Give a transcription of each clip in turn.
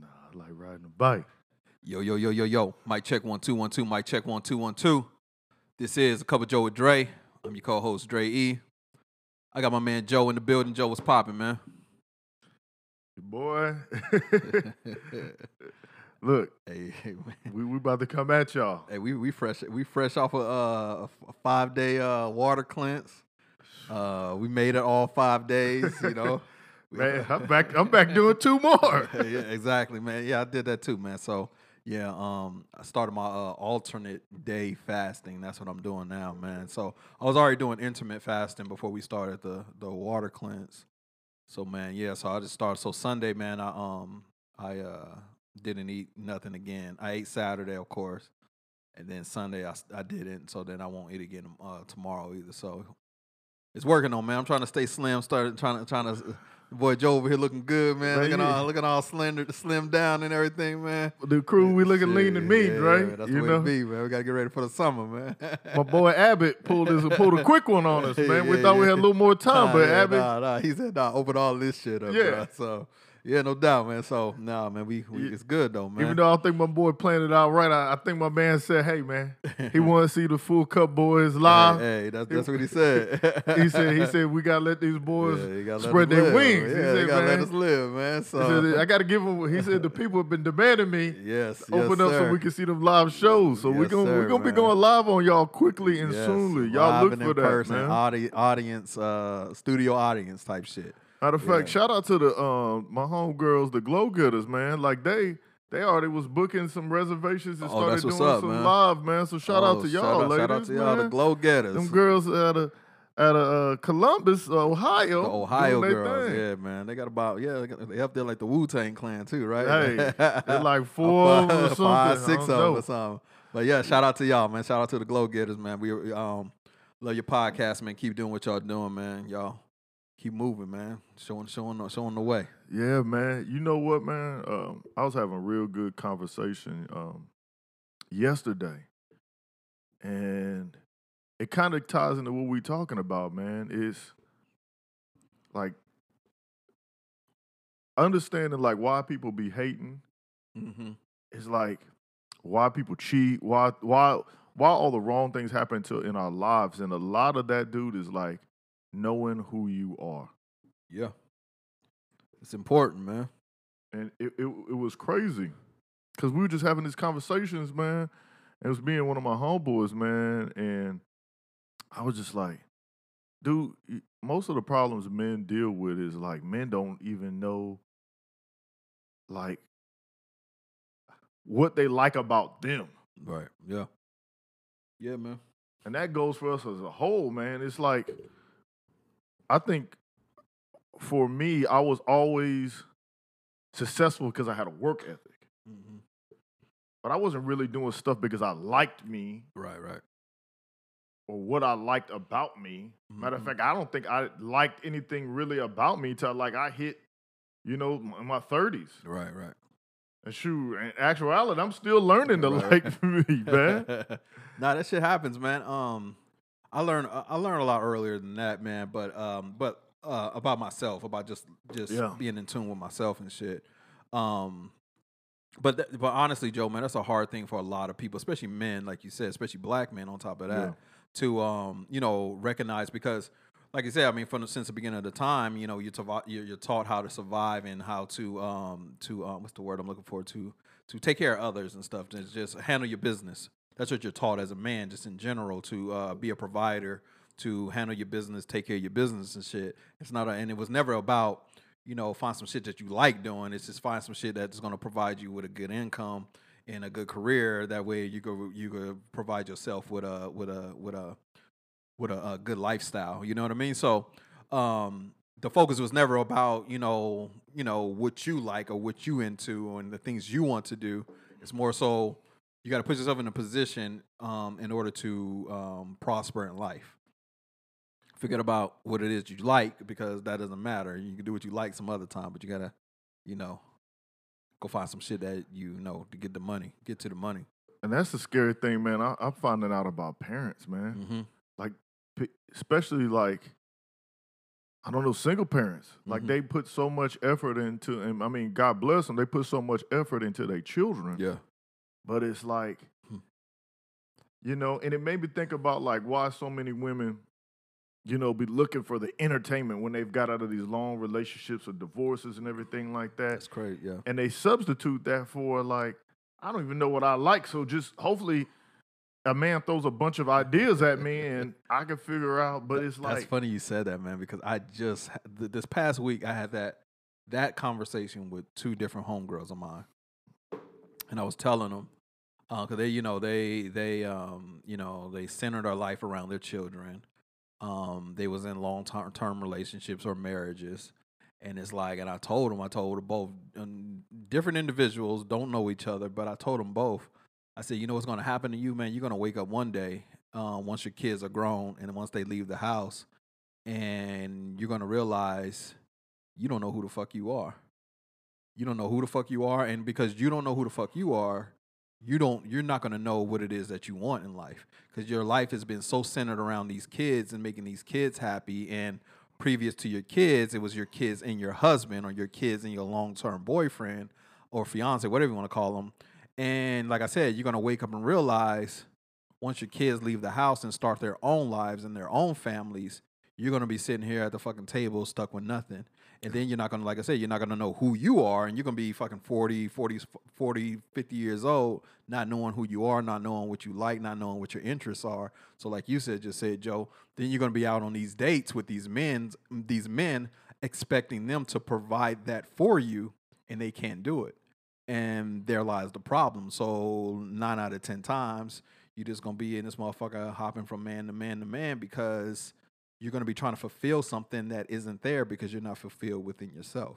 Nah, I like riding a bike. Yo, yo, yo, yo, yo. Mic check one, two, one, two. Mic check one, two, one, two. This is a cup of Joe with Dre. I'm your co-host, Dre E. I got my man Joe in the building. Joe, what's popping, man? Your boy. Look, Hey, hey, man. we, we about to come at y'all. Hey, we we fresh we fresh off a, uh, a five day uh, water cleanse. Uh, we made it all five days. You know, Man, I'm back I'm back doing two more. yeah, exactly, man. Yeah, I did that too, man. So yeah, um, I started my uh, alternate day fasting. That's what I'm doing now, man. So I was already doing intermittent fasting before we started the the water cleanse. So man, yeah. So I just started. So Sunday, man, I um I uh didn't eat nothing again. I ate Saturday, of course, and then Sunday I I didn't. So then I won't eat again uh, tomorrow either. So it's working on, man. I'm trying to stay slim. Started trying to trying to. Boy, Joe over here looking good, man. Man, looking yeah. all looking all slender, slim down and everything, man. The crew we looking lean and mean, Yeah, right? That's you the way know, to be, man. We gotta get ready for the summer, man. my boy Abbott pulled this pulled a quick one on us, man. we Yeah, thought we had a little more time, Nah, but yeah, Abbott, nah, nah. He said, "Nah, open all this shit up." Yeah. bruh. So yeah, no doubt, man. So nah, man, we, we it's good though, man. even though I think my boy planned it out right, I, I think my man said, "Hey, man, he want to see the full cup boys live." Hey, hey, that's that's what he said. he said, "He said we gotta let these boys Yeah, you gotta let spread their live. wings." Yeah, he said, gotta man, let us live, man. he So said, "I gotta give him. He said, "The people have been demanding me." yes, Open yes, up so we can see them live shows. So we're gonna we're gonna be going live on y'all quickly and Yes, soonly. Y'all look for that, person, man. audi- audience, uh, studio audience type shit. Matter of fact, Yeah. shout out to the um my homegirls, the Glow Getters, man. Like they they already was booking some reservations and Oh, started doing up, some man. live, man. So shout out Oh, to y'all, shout out, ladies, Shout out to y'all, man. the glow getters. Them girls out of out of uh, Columbus, Ohio, The Ohio girls, thing. yeah, man. They got about yeah, they, got, they up there like the Wu Tang Clan too, right? Hey, they're like four 'em or something. five, six of them or something. But yeah, shout out to y'all, man. Shout out to the Glow Getters, man. We we, um love your podcast, man. Keep doing what y'all doing, man. Y'all keep moving, man. Showing showing showing the way. Yeah, man. You know what, man? Um, I was having a real good conversation um, yesterday, and it kind of ties into what we're talking about, man. Is like understanding like why people be hating. Mm-hmm. It's like why people cheat, why why why all the wrong things happen to in our lives, and a lot of that, dude, is like knowing who you are. Yeah, it's important, man. and it, it, it was crazy because we were just having these conversations, man. It was being one of my homeboys, man, and I was just like, dude, most of the problems men deal with is like men don't even know, like, what they like about them, Right. Yeah. Yeah, man. and that goes for us as a whole, man. It's like, I think for me, I was always successful because I had a work ethic. Mm-hmm. but I wasn't really doing stuff because I liked me Right. Right. or what I liked about me. Matter of Mhm. fact, I don't think I liked anything really about me till like I hit, you know, in my thirties. Right. Right. And shoot, in actuality, I'm still learning to Right. like me, man. nah, that shit happens, man. Um, I learned I I learned a lot earlier than that, man. But um, but uh, about myself, about just just Yeah. being in tune with myself and shit. Um, but th- but honestly, Joe, man, that's a hard thing for a lot of people, especially men, like you said, especially black men. On top of that, Yeah. to um, you know, recognize because. Like you said, I mean, from the, since the beginning of the time, you know, you're, taught you're, you're taught how to survive and how to um to um, what's the word I'm looking for to to take care of others and stuff. To just handle your business. That's what you're taught as a man, just in general, to uh, be a provider, to handle your business, take care of your business and shit. It's not, a, and it was never about, you know, find some shit that you like doing. It's just find some shit that's going to provide you with a good income and a good career. That way, you go, you could provide yourself with a, with a, with a, with a, a good lifestyle. You know what I mean? So, um, the focus was never about you know you know what you like or what you into and the things you want to do. It's more so you got to put yourself in a position um, in order to um, prosper in life. Forget about what it is you like because that doesn't matter. You can do what you like some other time, but you gotta, you know, go find some shit that you know to get the money, get to the money. And that's the scary thing, man. I, I'm finding out about parents, man. Mm-hmm. Like, especially like, I don't know, single parents. Like Mhm. they put so much effort into, and I mean, God bless them. They put so much effort into their children. Yeah. But it's like, Hmm. you know, and it made me think about like why so many women, you know, be looking for the entertainment when they've got out of these long relationships or divorces and everything like that. That's crazy. Yeah. And they substitute that for like, I don't even know what I like. So just hopefully a man throws a bunch of ideas at me and I can figure out. But it's like That's funny you said that, man, because I just this past week I had that that conversation with two different homegirls of mine, and I was telling them because they, you know, they they um you know they centered their life around their children. Um, they was in long term relationships or marriages, and it's like, and I told them, I told them both different individuals don't know each other, but I told them both. I said, you know what's going to happen to you, man? You're going to wake up one day uh, once your kids are grown and once they leave the house, and you're going to realize you don't know who the fuck you are. You don't know who the fuck you are, and because you don't know who the fuck you are, you don't you're not going to know what it is that you want in life because your life has been so centered around these kids and making these kids happy and previous to your kids it was your kids and your husband or your kids and your long-term boyfriend or fiance whatever you want to call them and like i said you're going to wake up and realize once your kids leave the house and start their own lives and their own families you're going to be sitting here at the fucking table stuck with nothing and then you're not going to like i said you're not going to know who you are and you're going to be fucking 40 40 40 50 years old not knowing who you are not knowing what you like not knowing what your interests are. So like you said just said joe then you're going to be out on these dates with these men these men expecting them to provide that for you and they can't do it. And there lies the problem. So nine out of ten times you're just going to be in this motherfucker hopping from man to man to man because you're going to be trying to fulfill something that isn't there because you're not fulfilled within yourself.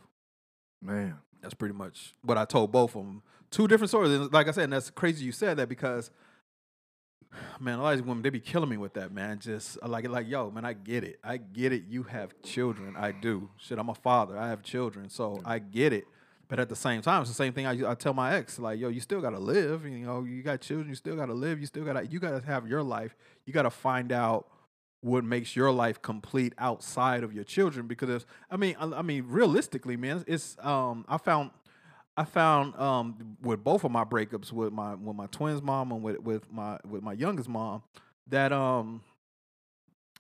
man, That's pretty much what I told both of them. Two different stories. And like I said, and that's crazy you said that because, man, a lot of these women they be killing me with that, man. Just uh, like like yo, man, I get it. I get it. You have children. I do. Shit, I'm a father. I have children, so I get it. But at the same time, it's the same thing I, I tell my ex, like, yo, you still gotta live. You know, you got children, you still gotta live. You still gotta you gotta have your life. You gotta find out what makes your life complete outside of your children because I mean I, I mean realistically man it's um I found I found um with both of my breakups with my with my twins mom and with with my with my youngest mom that um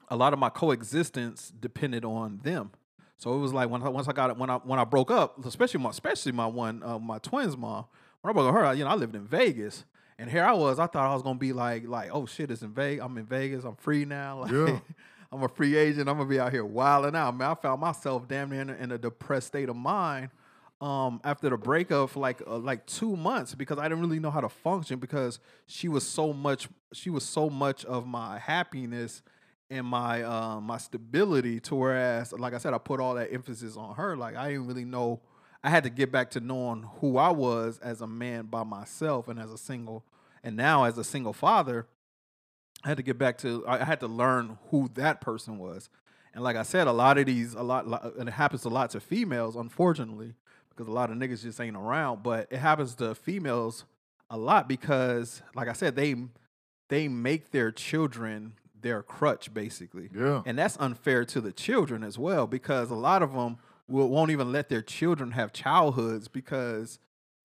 a lot of my coexistence depended on them. So it was like when I, once I got when I when I broke up especially my especially my one uh, my twins mom when I broke up her you know I lived in Vegas and here I was. I thought I was gonna be like, like, oh shit, it's in Vegas. I'm in Vegas. I'm free now. Like, Yeah. I'm a free agent. I'm gonna be out here wilding out. Man, I found myself damn near in a, in a depressed state of mind um, after the breakup for like uh, like two months because I didn't really know how to function because she was so much. She was so much of my happiness and my uh, my stability. To whereas, like I said, I put all that emphasis on her. Like I didn't really know. I had to get back to knowing who I was as a man by myself and as a single, and now as a single father, I had to get back to. I had to learn who that person was, and like I said, a lot of these, a lot, lot- and it happens a lot to females, unfortunately, because a lot of niggas just ain't around. But it happens to females a lot because, like I said, they they make their children their crutch basically. yeah, And that's unfair to the children as well because a lot of them will, won't even let their children have childhoods because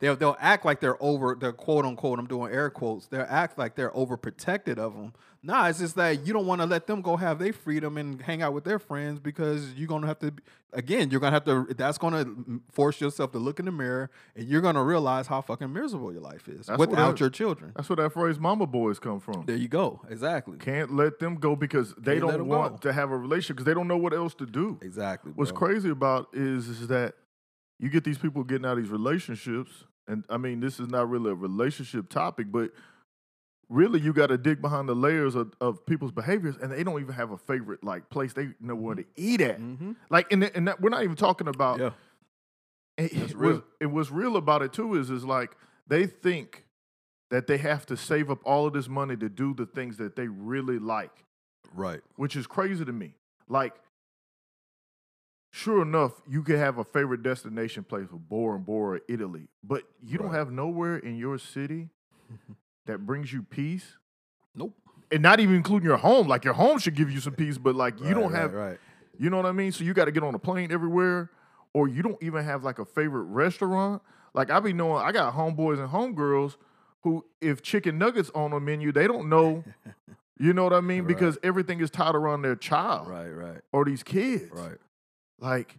they'll they'll act like they're over they're quote unquote I'm doing air quotes they'll act like they're overprotected of them. Nah, it's just that you don't want to let them go have their freedom and hang out with their friends because you're gonna have to again you're gonna have to that's gonna force yourself to look in the mirror and you're gonna realize how fucking miserable your life is That's without I- your children. that's where that phrase "mama boys" come from. There you go. Exactly. Can't let them go because they Can't don't want go. to have a relationship because they don't know what else to do. Exactly. What's bro. crazy about is is that you get these people getting out of these relationships, and I mean this is not really a relationship topic, but really you got to dig behind the layers of, of people's behaviors, and they don't even have a favorite like place they know where to eat at. Mm-hmm. Like, and, and that, we're not even talking about. Yeah. And That's it was- real. and what's real about it too is is like they think that they have to save up all of this money to do the things that they really like Right. which is crazy to me. Like, sure enough, you could have a favorite destination place with Bora and Bora, Italy, but you don't have nowhere in your city that brings you peace, Nope. and not even including your home. Like your home should give you some peace, but like you don't Right, have right. You know what I mean? So you got to get on a plane everywhere, or you don't even have like a favorite restaurant. Like I be knowing, I got homeboys and homegirls who, if chicken nuggets on a menu, they don't know. you know what I mean? Right. Because everything is tied around their child Right, right, or these kids. right. Like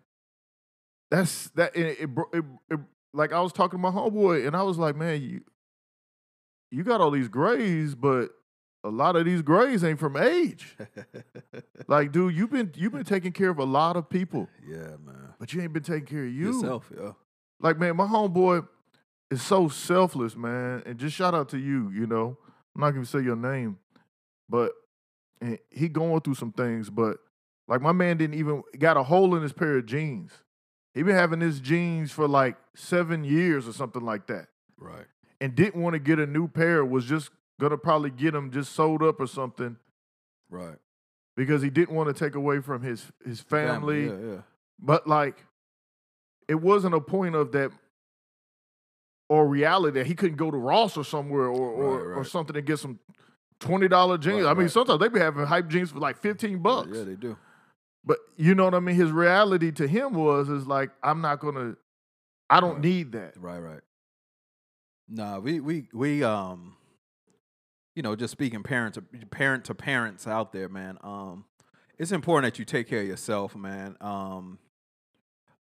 that's that. It, it, it, it like I was talking to my homeboy, and I was like, man, you you got all these grays, but a lot of these grays ain't from age. Like, dude, you've been you've been taking care of a lot of people, yeah, man. but you ain't been taking care of you. Yourself, yeah. Like, man, my homeboy is so selfless, man. And just shout out to you, you know. I'm not gonna say your name, but he going through some things, but like my man didn't even got a hole in his pair of jeans. He been having his jeans for like seven years or something like that. Right. And didn't want to get a new pair, was just gonna probably get them just sold up or something Right. because he didn't want to take away from his his family. Yeah, yeah. But like, it wasn't a point of that or reality that he couldn't go to Ross or somewhere or or, Right, or something to get some twenty dollar jeans. Right, I mean, right. sometimes they be having hype jeans for like fifteen bucks. Yeah, they do. But you know what I mean? His reality to him was is like, I'm not gonna I don't Right. need that. Right, right. Nah, we we we um, you know, just speaking parent to parent to parents out there, man. Um, it's important that you take care of yourself, man. Um,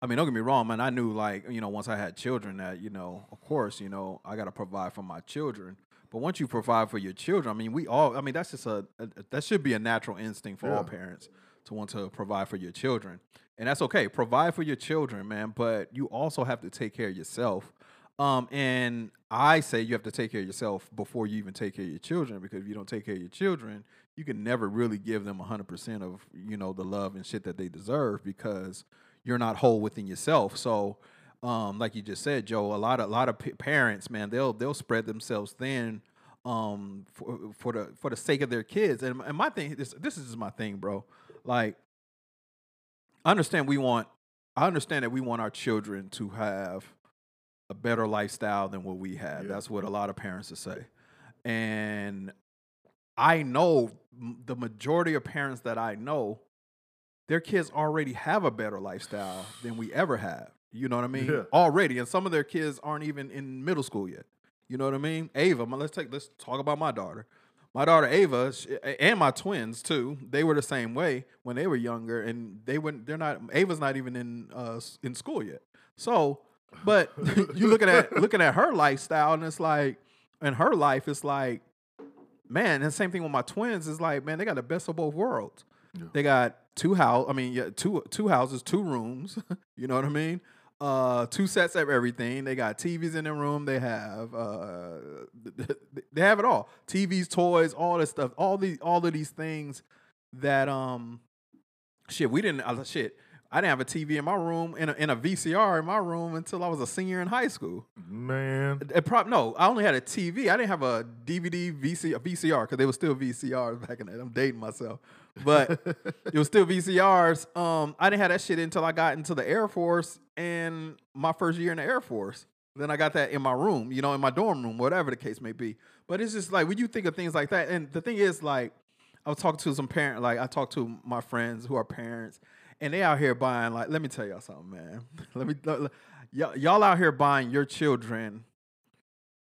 I mean, don't get me wrong, man. I knew like you know once I had children that you know, of course, you know, I got to provide for my children. But once you provide for your children, I mean, we all. I mean, that's just a, a that should be a natural instinct for all parents to want to provide for your children, and that's okay. Provide for your children, man. But you also have to take care of yourself. Um, and I say you have to take care of yourself before you even take care of your children because if you don't take care of your children, you can never really give them 100% of, you know, the love and shit that they deserve because you're not whole within yourself. So, um, like you just said, Joe, a lot of a lot of p- parents, man, they'll they'll spread themselves thin um for, for the for the sake of their kids. And, and my thing this this is my thing, bro. Like I understand we want I understand that we want our children to have a better lifestyle than what we had. Yeah. That's what a lot of parents will say. And I know the majority of parents that I know, their kids already have a better lifestyle than we ever have. You know what I mean? Yeah. Already. And some of their kids aren't even in middle school yet. You know what I mean? Ava, let's take let's talk about my daughter. My daughter Ava sh- and my twins too. They were the same way when they were younger, and they went. They're not. Ava's not even in uh, in school yet. So, but you looking at looking at her lifestyle, and it's like, in her life, it's like, man. And the same thing with my twins is like, man, they got the best of both worlds. Yeah. They got two house. I mean, yeah, two two houses, two rooms. you know what I mean? Uh, two sets of everything. They got TVs in their room. They have uh, they have it all. TVs, toys, all this stuff. All these all of these things that um, shit. We didn't uh, shit. I didn't have a TV in my room and a, and a VCR in my room until I was a senior in high school. Man. It prob- no, I only had a TV. I didn't have a DVD, VC, a VCR because they were still VCRs back in the day. I'm dating myself, but it was still VCRs. Um, I didn't have that shit until I got into the Air Force and my first year in the Air Force. Then I got that in my room, you know, in my dorm room, whatever the case may be. But it's just like when you think of things like that, and the thing is, like, I was talking to some parent, like I talked to my friends who are parents, and they out here buying. Like, let me tell y'all something, man. let me, y'all, y'all out here buying your children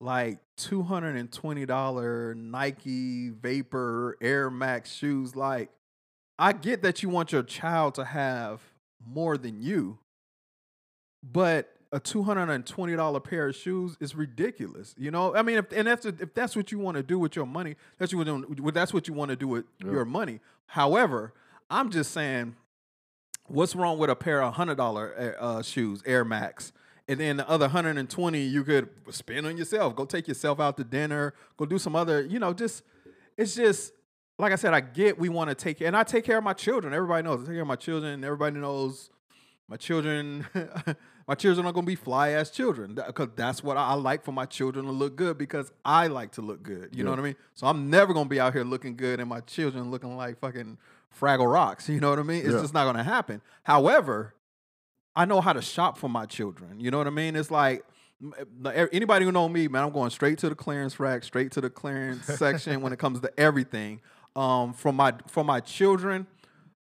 like two hundred and twenty dollar Nike Vapor Air Max shoes. Like, I get that you want your child to have more than you, but a two hundred and twenty dollar pair of shoes is ridiculous. You know, I mean, if, and that's if that's what you want to do with your money, that's what you want- that's what you want to do with Yeah. your money. However, I'm just saying, what's wrong with a pair of hundred dollar uh, shoes, Air Max? And then the other 120 you could spend on yourself. Go take yourself out to dinner. Go do some other, you know, just it's just like I said, I get we want to take and I take care of my children. Everybody knows I take care of my children. Everybody knows my children my children are gonna be fly ass children. Because that's what I, I like for my children to look good because I like to look good. You know what I mean? So I'm never gonna be out here looking good and my children looking like fucking Fraggle Rocks. You know what I mean? It's Yeah. just not gonna happen. However, I know how to shop for my children. You know what I mean? It's like eh, anybody who know me, man, I'm going straight to the clearance rack, straight to the clearance section when it comes to everything. Um, from my for my children,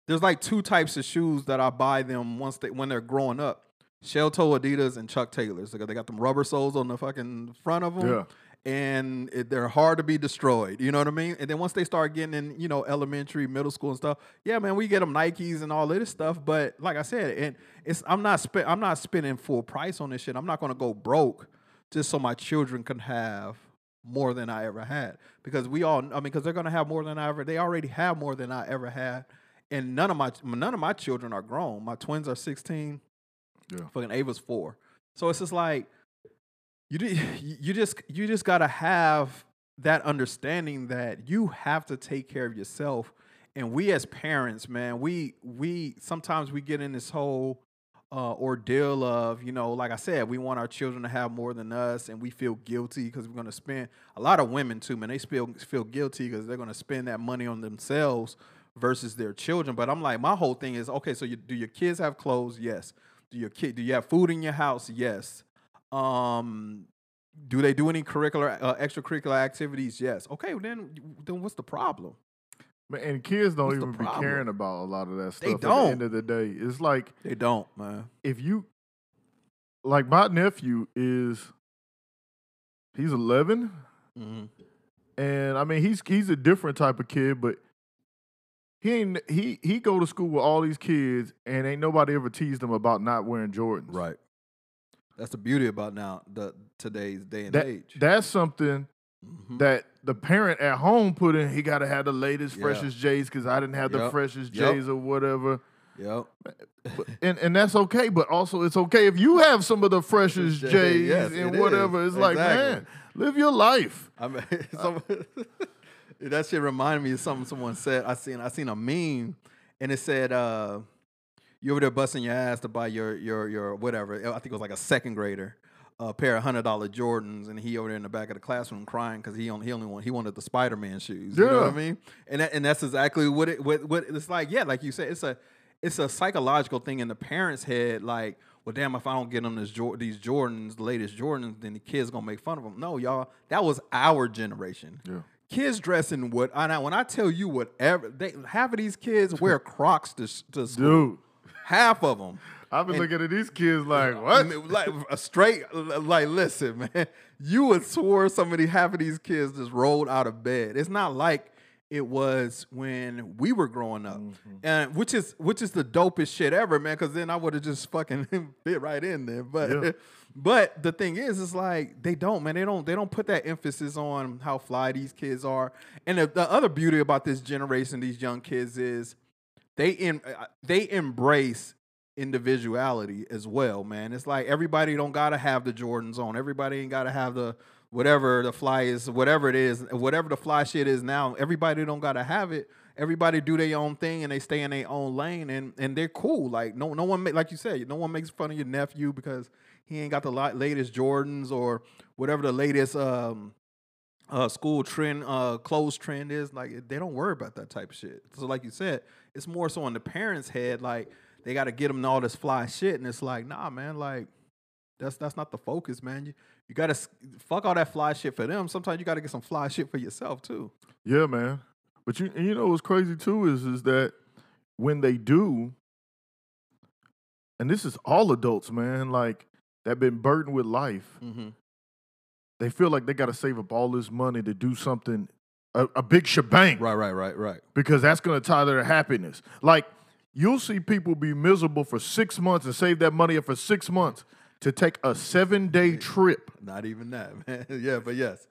there's like two types of shoes that I buy them once they when they're growing up. Shell toe Adidas and Chuck Taylors. They got, they got them rubber soles on the fucking front of them. Yeah. And it, they're hard to be destroyed. You know what I mean? And then once they start getting in, you know, elementary, middle school and stuff, yeah, man, we get them Nikes and all of this stuff. But like I said, and it's I'm not spend I'm not spending full price on this shit. I'm not gonna go broke just so my children can have more than I ever had. Because we all, I mean, because they're gonna have more than I ever. They already have more than I ever had, and none of my none of my children are grown. My twins are 16. Yeah. Fucking Ava's four. So it's just like you you just you just gotta have that understanding that you have to take care of yourself. And we as parents, man, we we sometimes we get in this whole uh, ordeal of, you know, like I said, we want our children to have more than us, and we feel guilty because we're going to spend a lot of women too, man. They feel feel guilty because they're going to spend that money on themselves versus their children. But I'm like, my whole thing is, okay, so you, do your kids have clothes? Yes. Do your kid? Do you have food in your house? Yes. Um, do they do any curricular, uh, extracurricular activities? Yes. Okay, well then, then what's the problem? Man, and kids don't What's even be problem? caring about a lot of that stuff. They At the end of the day, it's like They don't, man. if you like my nephew is he's 11 hmm and i mean he's he's a different type of kid but he ain't he he go to school with all these kids and ain't nobody ever teased him about not wearing jordans Right. That's the beauty about now the today's day and that, age. that's something Mhm. that the parent at home put in he got to have the latest Yeah. freshest j's because i didn't have the freshest Yep. j's or whatever Yep. But- and and that's okay. But also, it's okay if you have some of the freshest J- J's yes, and it whatever. is. It's like, man, live your life. I mean, some, that shit reminded me of something someone said. I seen I seen a meme, and it said, uh, "You over there busting your ass to buy your your your whatever." I think it was like a second grader, a pair of hundred dollar Jordans, and he over there in the back of the classroom crying because he only he only want, he wanted the Spider Man shoes. You know what I mean? And that, and that's exactly what it what, what it's like. Yeah, like you said, it's a it's a psychological thing in the parents' head. Like, well, damn, if I don't get them this these Jordans, the latest Jordans, then the kids gonna make fun of them. No, y'all, that was our generation. Yeah. Kids dressing what? And I, when I tell you whatever, they half of these kids wear Crocs to, to school. Dude, Half of them. I've been And- looking at these kids like, what? Like a straight, like listen, man. You would swear somebody half of these kids just rolled out of bed. It's not like it was when we were growing up, Mm-hmm. and which is which is the dopest shit ever, man. Because then I would have just fucking fit right in there. But Yeah. but the thing is, it's like they don't, man. They don't they don't put that emphasis on how fly these kids are. And the, the other beauty about this generation, these young kids, is they in uh, they embrace individuality as well, man. It's like everybody don't gotta have the Jordans on. Everybody ain't gotta have the whatever the fly is, whatever it is, whatever the fly shit is now. Everybody don't gotta have it. Everybody do their own thing and they stay in their own lane and and they're cool. Like no no one like you said, no one makes fun of your nephew because he ain't got the latest Jordans or whatever the latest um uh, school trend, uh, clothes trend is like they don't worry about that type of shit. So, like you said, it's more so in the parents' head, like they got to get them all this fly shit, and it's like, nah, man, like that's that's not the focus, man. You you got to fuck all that fly shit for them. Sometimes you got to get some fly shit for yourself too. Yeah, man. But you and you know what's crazy too is is that when they do, and this is all adults, man, like that been burdened with life, Mm-hmm. they feel like they got to save up all this money to do something, a, a big shebang, Right, right, right, right. because that's going to tie their happiness. Like you'll see people be miserable for six months and save that money up for six months to take a seven day trip. Not even that, man. yeah, but yes.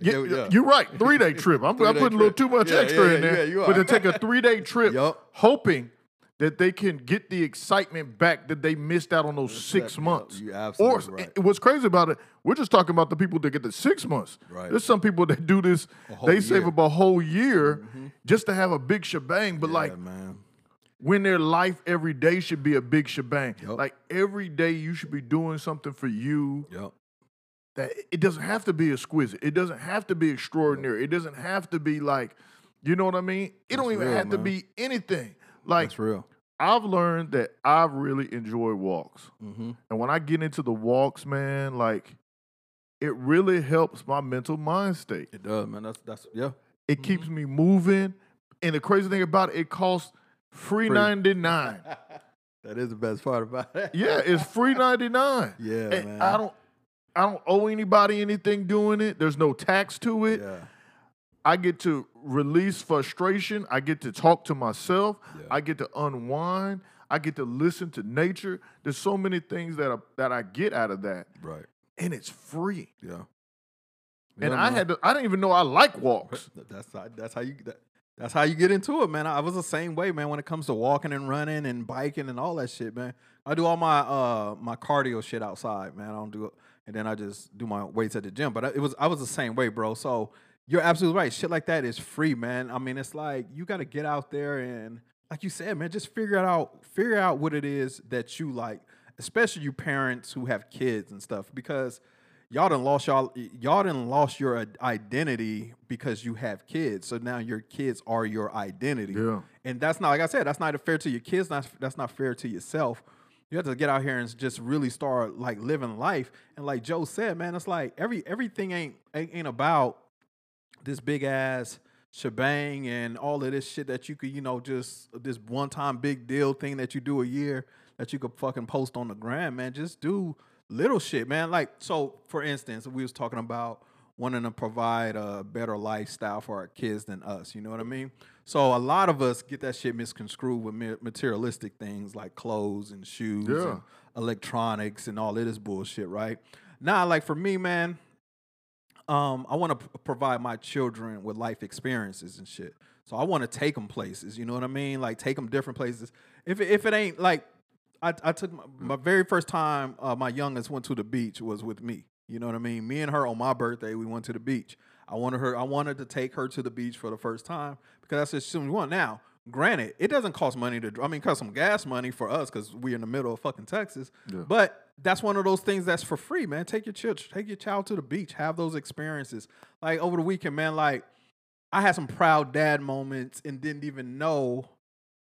Yeah, yeah. You're right. Three day trip. I'm, I'm putting a little too much Yeah, extra in there. but to take a three day trip, Yup. hoping that they can get the excitement back that they missed out on those six that- months. you or right. and what's crazy about it, we're just talking about the people that get the six months. Right. There's some people that do this. They save year. Mm-hmm. up a whole year just to have a big shebang. But like man. When their life every day should be a big shebang. Yup. Like every day you should be doing something for you Yep. that it doesn't have to be exquisite. It doesn't have to be extraordinary. It doesn't have to be like, you know what I mean? It don't even real, have to be anything. Like That's real. I've learned that I really enjoy walks. Mm-hmm. And when I get into the walks, man, like it really helps my mental mind state. It does, man. That's that's yeah. It keeps me moving. And the crazy thing about it, it costs free Free. 99. That is the best part about it. yeah, it's free 99. Yeah, And man. I don't I don't owe anybody anything doing it. There's no tax to it. Yeah. I get to release frustration. I get to talk to myself. Yeah. I get to unwind. I get to listen to nature. There's so many things that I, that I get out of that, Right. and it's free. Yeah. And I man. had to, I didn't even know I like walks. That's how, that's how you that, that's how you get into it, man. I was the same way, man. When it comes to walking and running and biking and all that shit, man. I do all my uh my cardio shit outside, man. I don't do it, and then I just do my weights at the gym. But it was I was the same way, bro. So you're absolutely right. Shit like that is free, man. I mean, it's like you got to get out there and, like you said, man, just figure it out. Figure out what it is that you like, especially you parents who have kids and stuff, because y'all done lost y'all y'all done lost your identity because you have kids. So now your kids are your identity. Yeah. And that's not like I said, that's not fair to your kids, not that's not fair to yourself. You have to get out here and just really start like living life. And like Joe said, man, it's like every everything ain't ain't, ain't about this big ass shebang and all of this shit that you could, you know, just this one time big deal thing that you do a year that you could fucking post on the gram, man. Just do little shit, man. Like, so for instance, we was talking about wanting to provide a better lifestyle for our kids than us. You know what I mean? So a lot of us get that shit misconstrued with materialistic things like clothes and shoes Yeah. and electronics and all of this bullshit, right? Now, like for me, man, um, I want to p- provide my children with life experiences and shit. So I want to take them places. You know what I mean? Like take them different places. If if it ain't like, I, I took my, my very first time uh, my youngest went to the beach was with me. You know what I mean? Me and her on my birthday, we went to the beach. I wanted her. I wanted to take her to the beach for the first time because that's just something we want. Now, granted, it doesn't cost money to. I mean, it costs some gas money for us because we're in the middle of fucking Texas. Yeah. But that's one of those things that's for free, man. Take your child, take your child to the beach, have those experiences. Like over the weekend, man. Like I had some proud dad moments and didn't even know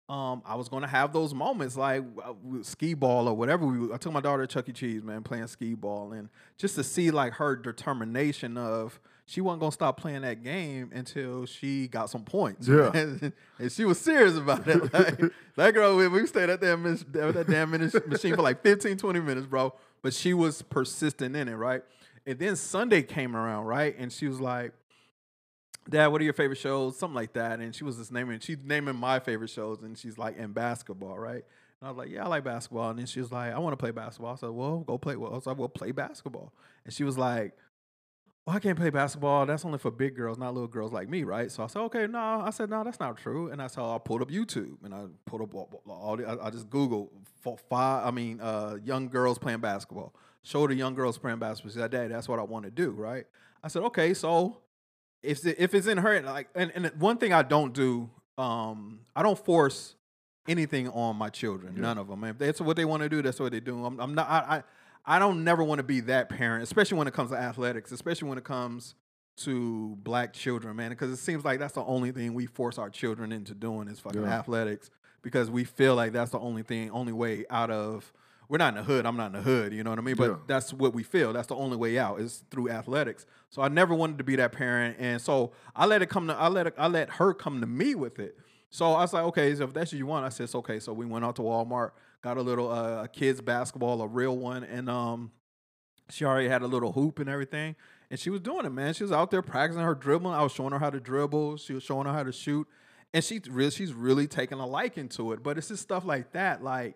um, I was gonna have those moments like uh, with skee ball or whatever. We, I took my daughter to Chuck E. Cheese, man, playing skee ball, and just to see like her determination of she wasn't gonna stop playing that game until she got some points. Yeah. man. and she was serious about it. Like, that girl, we, we stayed at that that damn machine for like 15, 20 minutes, bro. But she was persistent in it, right? And then Sunday came around, right? And she was like, Dad, what are your favorite shows? Something like that. And she was just naming, she's naming my favorite shows, and she's like, in basketball, right? And I was like, yeah, I like basketball. And then she was like, I want to play basketball. I said, well, go play. Well, I was like, well, play basketball. And she was like, well, I can't play basketball. That's only for big girls, not little girls like me, right? So I said, okay, no. I said, no, that's not true. And I said, I pulled up YouTube and I pulled up all, the, I, I just Googled for five, I mean, uh, young girls playing basketball. Showed the young girls playing basketball. She said, Dad, that's what I want to do, right? I said, okay, so if it, if it's in her like and, and one thing I don't do, um, I don't force anything on my children. Yeah. None of them. If that's what they want to do, that's what they do. I'm, I'm not. I, I I don't never want to be that parent, especially when it comes to athletics, especially when it comes to black children, man. Because it seems like that's the only thing we force our children into doing is fucking Yeah. athletics because we feel like that's the only thing, only way out of. We're not in the hood. I'm not in the hood. You know what I mean? But Yeah. that's what we feel. That's the only way out is through athletics. So I never wanted to be that parent, and so I let it come to. I let it, I let her come to me with it. So I was like, okay, so if that's what you want, I said, okay. So we went out to Walmart, got a little uh, a kids basketball, a real one, and um, she already had a little hoop and everything, and she was doing it, man. She was out there practicing her dribbling. I was showing her how to dribble. She was showing her how to shoot, and she really, she's really taking a liking to it. But it's just stuff like that, like,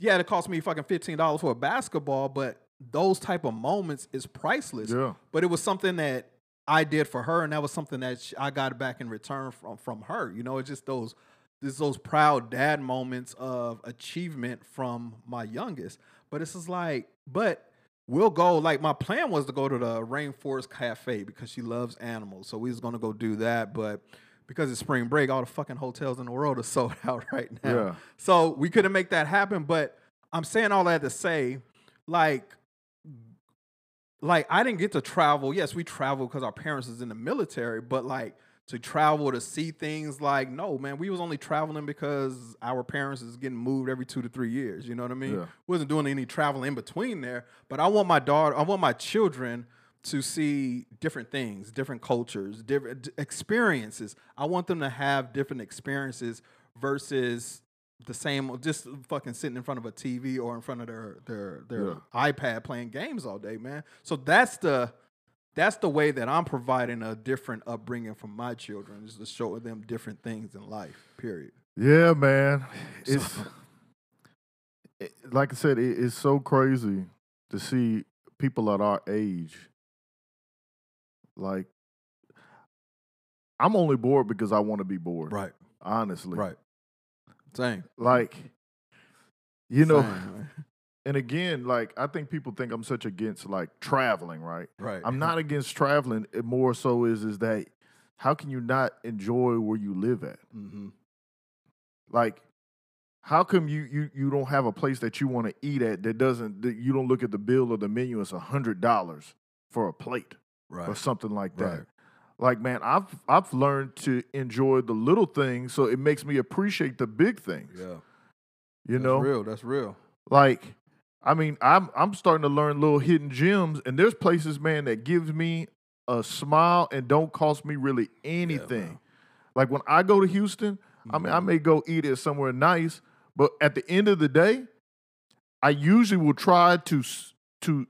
yeah, it cost me fucking fifteen dollars for a basketball, but those type of moments is priceless. Yeah. But it was something that I did for her, and that was something that sh I got back in return from from her. You know, it's just those it's those proud dad moments of achievement from my youngest. But it's just like, but we'll go. Like my plan was to go to the Rainforest Cafe because she loves animals, so we was gonna go do that. But because it's spring break, all the fucking hotels in the world are sold out right now. Yeah. So we couldn't make that happen. But I'm saying all that to say, like, like I didn't get to travel. Yes, we traveled because our parents is in the military, but like to travel to see things like no, man, we was only traveling because our parents is getting moved every two to three years. You know what I mean? Yeah. Wasn't doing any travel in between there. But I want my daughter, I want my children to see different things, different cultures, different experiences. I want them to have different experiences versus the same just fucking sitting in front of a TV or in front of their their their iPad playing games all day, man. So that's the that's the way that I'm providing a different upbringing for my children is to show them different things in life. Period. Yeah, man. It's it, like I said, it, it's so crazy to see people at our age. Like, I'm only bored because I want to be bored. Right. Honestly. Right. Same. Like, you know, Same. and again, like I think people think I'm such against like traveling, right? right. I'm not against traveling. It more so is is that how can you not enjoy where you live at? hmm Like, how come you you you don't have a place that you want to eat at that doesn't that you don't look at the bill or the menu? It's a hundred dollars for a plate or something like that. Right. Like, man, I've I've learned to enjoy the little things, so it makes me appreciate the big things. Yeah. You That's know, real. That's real. like I mean, I'm I'm starting to learn little hidden gems, and there's places, man, that gives me a smile and don't cost me really anything. like when I go to Houston, I mean, I Mhm. may go eat at somewhere nice, but at the end of the day, I usually will try to to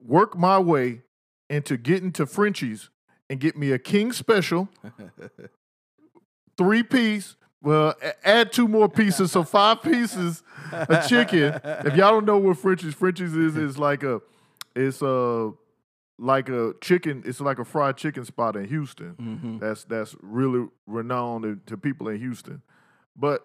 work my way into getting to Frenchy's and get me a king special, three piece. Well, add two more pieces, so five pieces of chicken. If y'all don't know what Frenchy's, Frenchy's is is like a, it's a like a chicken. It's like a fried chicken spot in Houston. Mhm. That's that's really renowned to- to people in Houston. But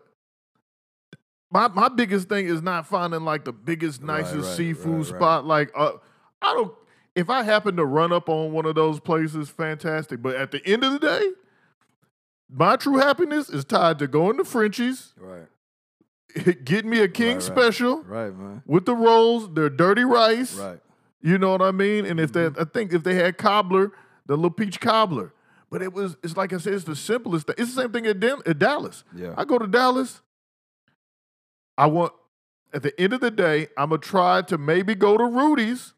my my biggest thing is not finding like the biggest, nicest right, seafood right, right. spot. Like uh, I don't. If I happen to run up on one of those places, fantastic. But at the end of the day, my true happiness is tied to going to Frenchy's, Right. getting me a king Right, right. special Right, man. with the rolls, their dirty rice. Right. You know what I mean? And if Mm-hmm. they, I think if they had cobbler, the little peach cobbler. But it was, it's like I said, it's the simplest thing. It's the same thing at, Dan- at Dallas. Yeah. I go to Dallas. I want, at the end of the day, I'm gonna try to maybe go to Rudy's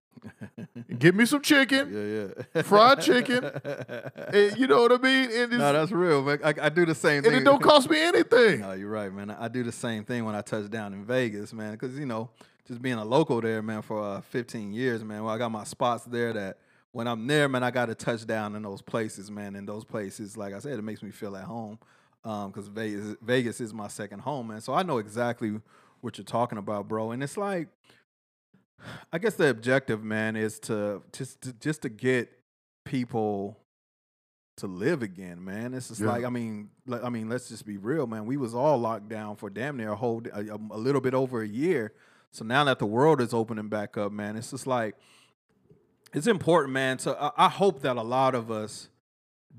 get me some chicken, Yeah, yeah. fried chicken. and you know what I mean? And, no, that's real, man. I, I do the same and thing. it don't cost me anything. No, you're right, man. I I do the same thing when I touch down in Vegas, man. Because you know, just being a local there, man, for uh, 15 years, man. Well, I got my spots there that when I'm there, man, I got to touch down in those places, man. In those places, like I said, it makes me feel at home. Because Vegas, Vegas is my second home, man. So I know exactly what you're talking about, bro. And it's like, I guess the objective, man, is to just to, just to get people to live again, man. It's just Yeah. like I mean, like, I mean, let's just be real, man. We was all locked down for damn near a whole a, a little bit over a year. So now that the world is opening back up, man, it's just like it's important, man. So I, I hope that a lot of us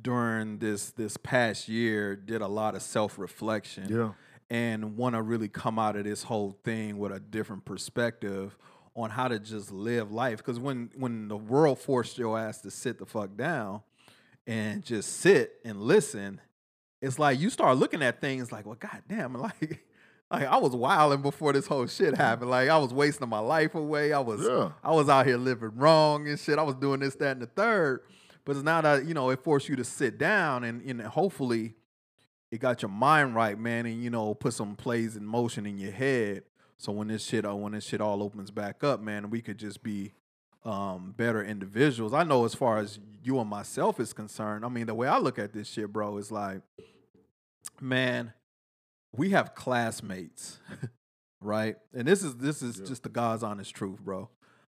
during this this past year did a lot of self reflection Yeah. and want to really come out of this whole thing with a different perspective on how to just live life. Because when when the world forced your ass to sit the fuck down and just sit and listen, it's like you start looking at things like, well, goddamn, like. Like I was wilding before this whole shit mm-hmm. happened. Like I was wasting my life away. I was Yeah. I was out here living wrong and shit. I was doing this, that, and the third. But it's now that you know it forced you to sit down and, and hopefully it got your mind right, man, and you know put some plays in motion in your head. So when this shit, uh, when this shit all opens back up, man, we could just be um, better individuals. I know as far as you and myself is concerned. I mean, the way I look at this shit, bro, is like, man, we have classmates, right? And this is this is Yeah. just the God's honest truth, bro.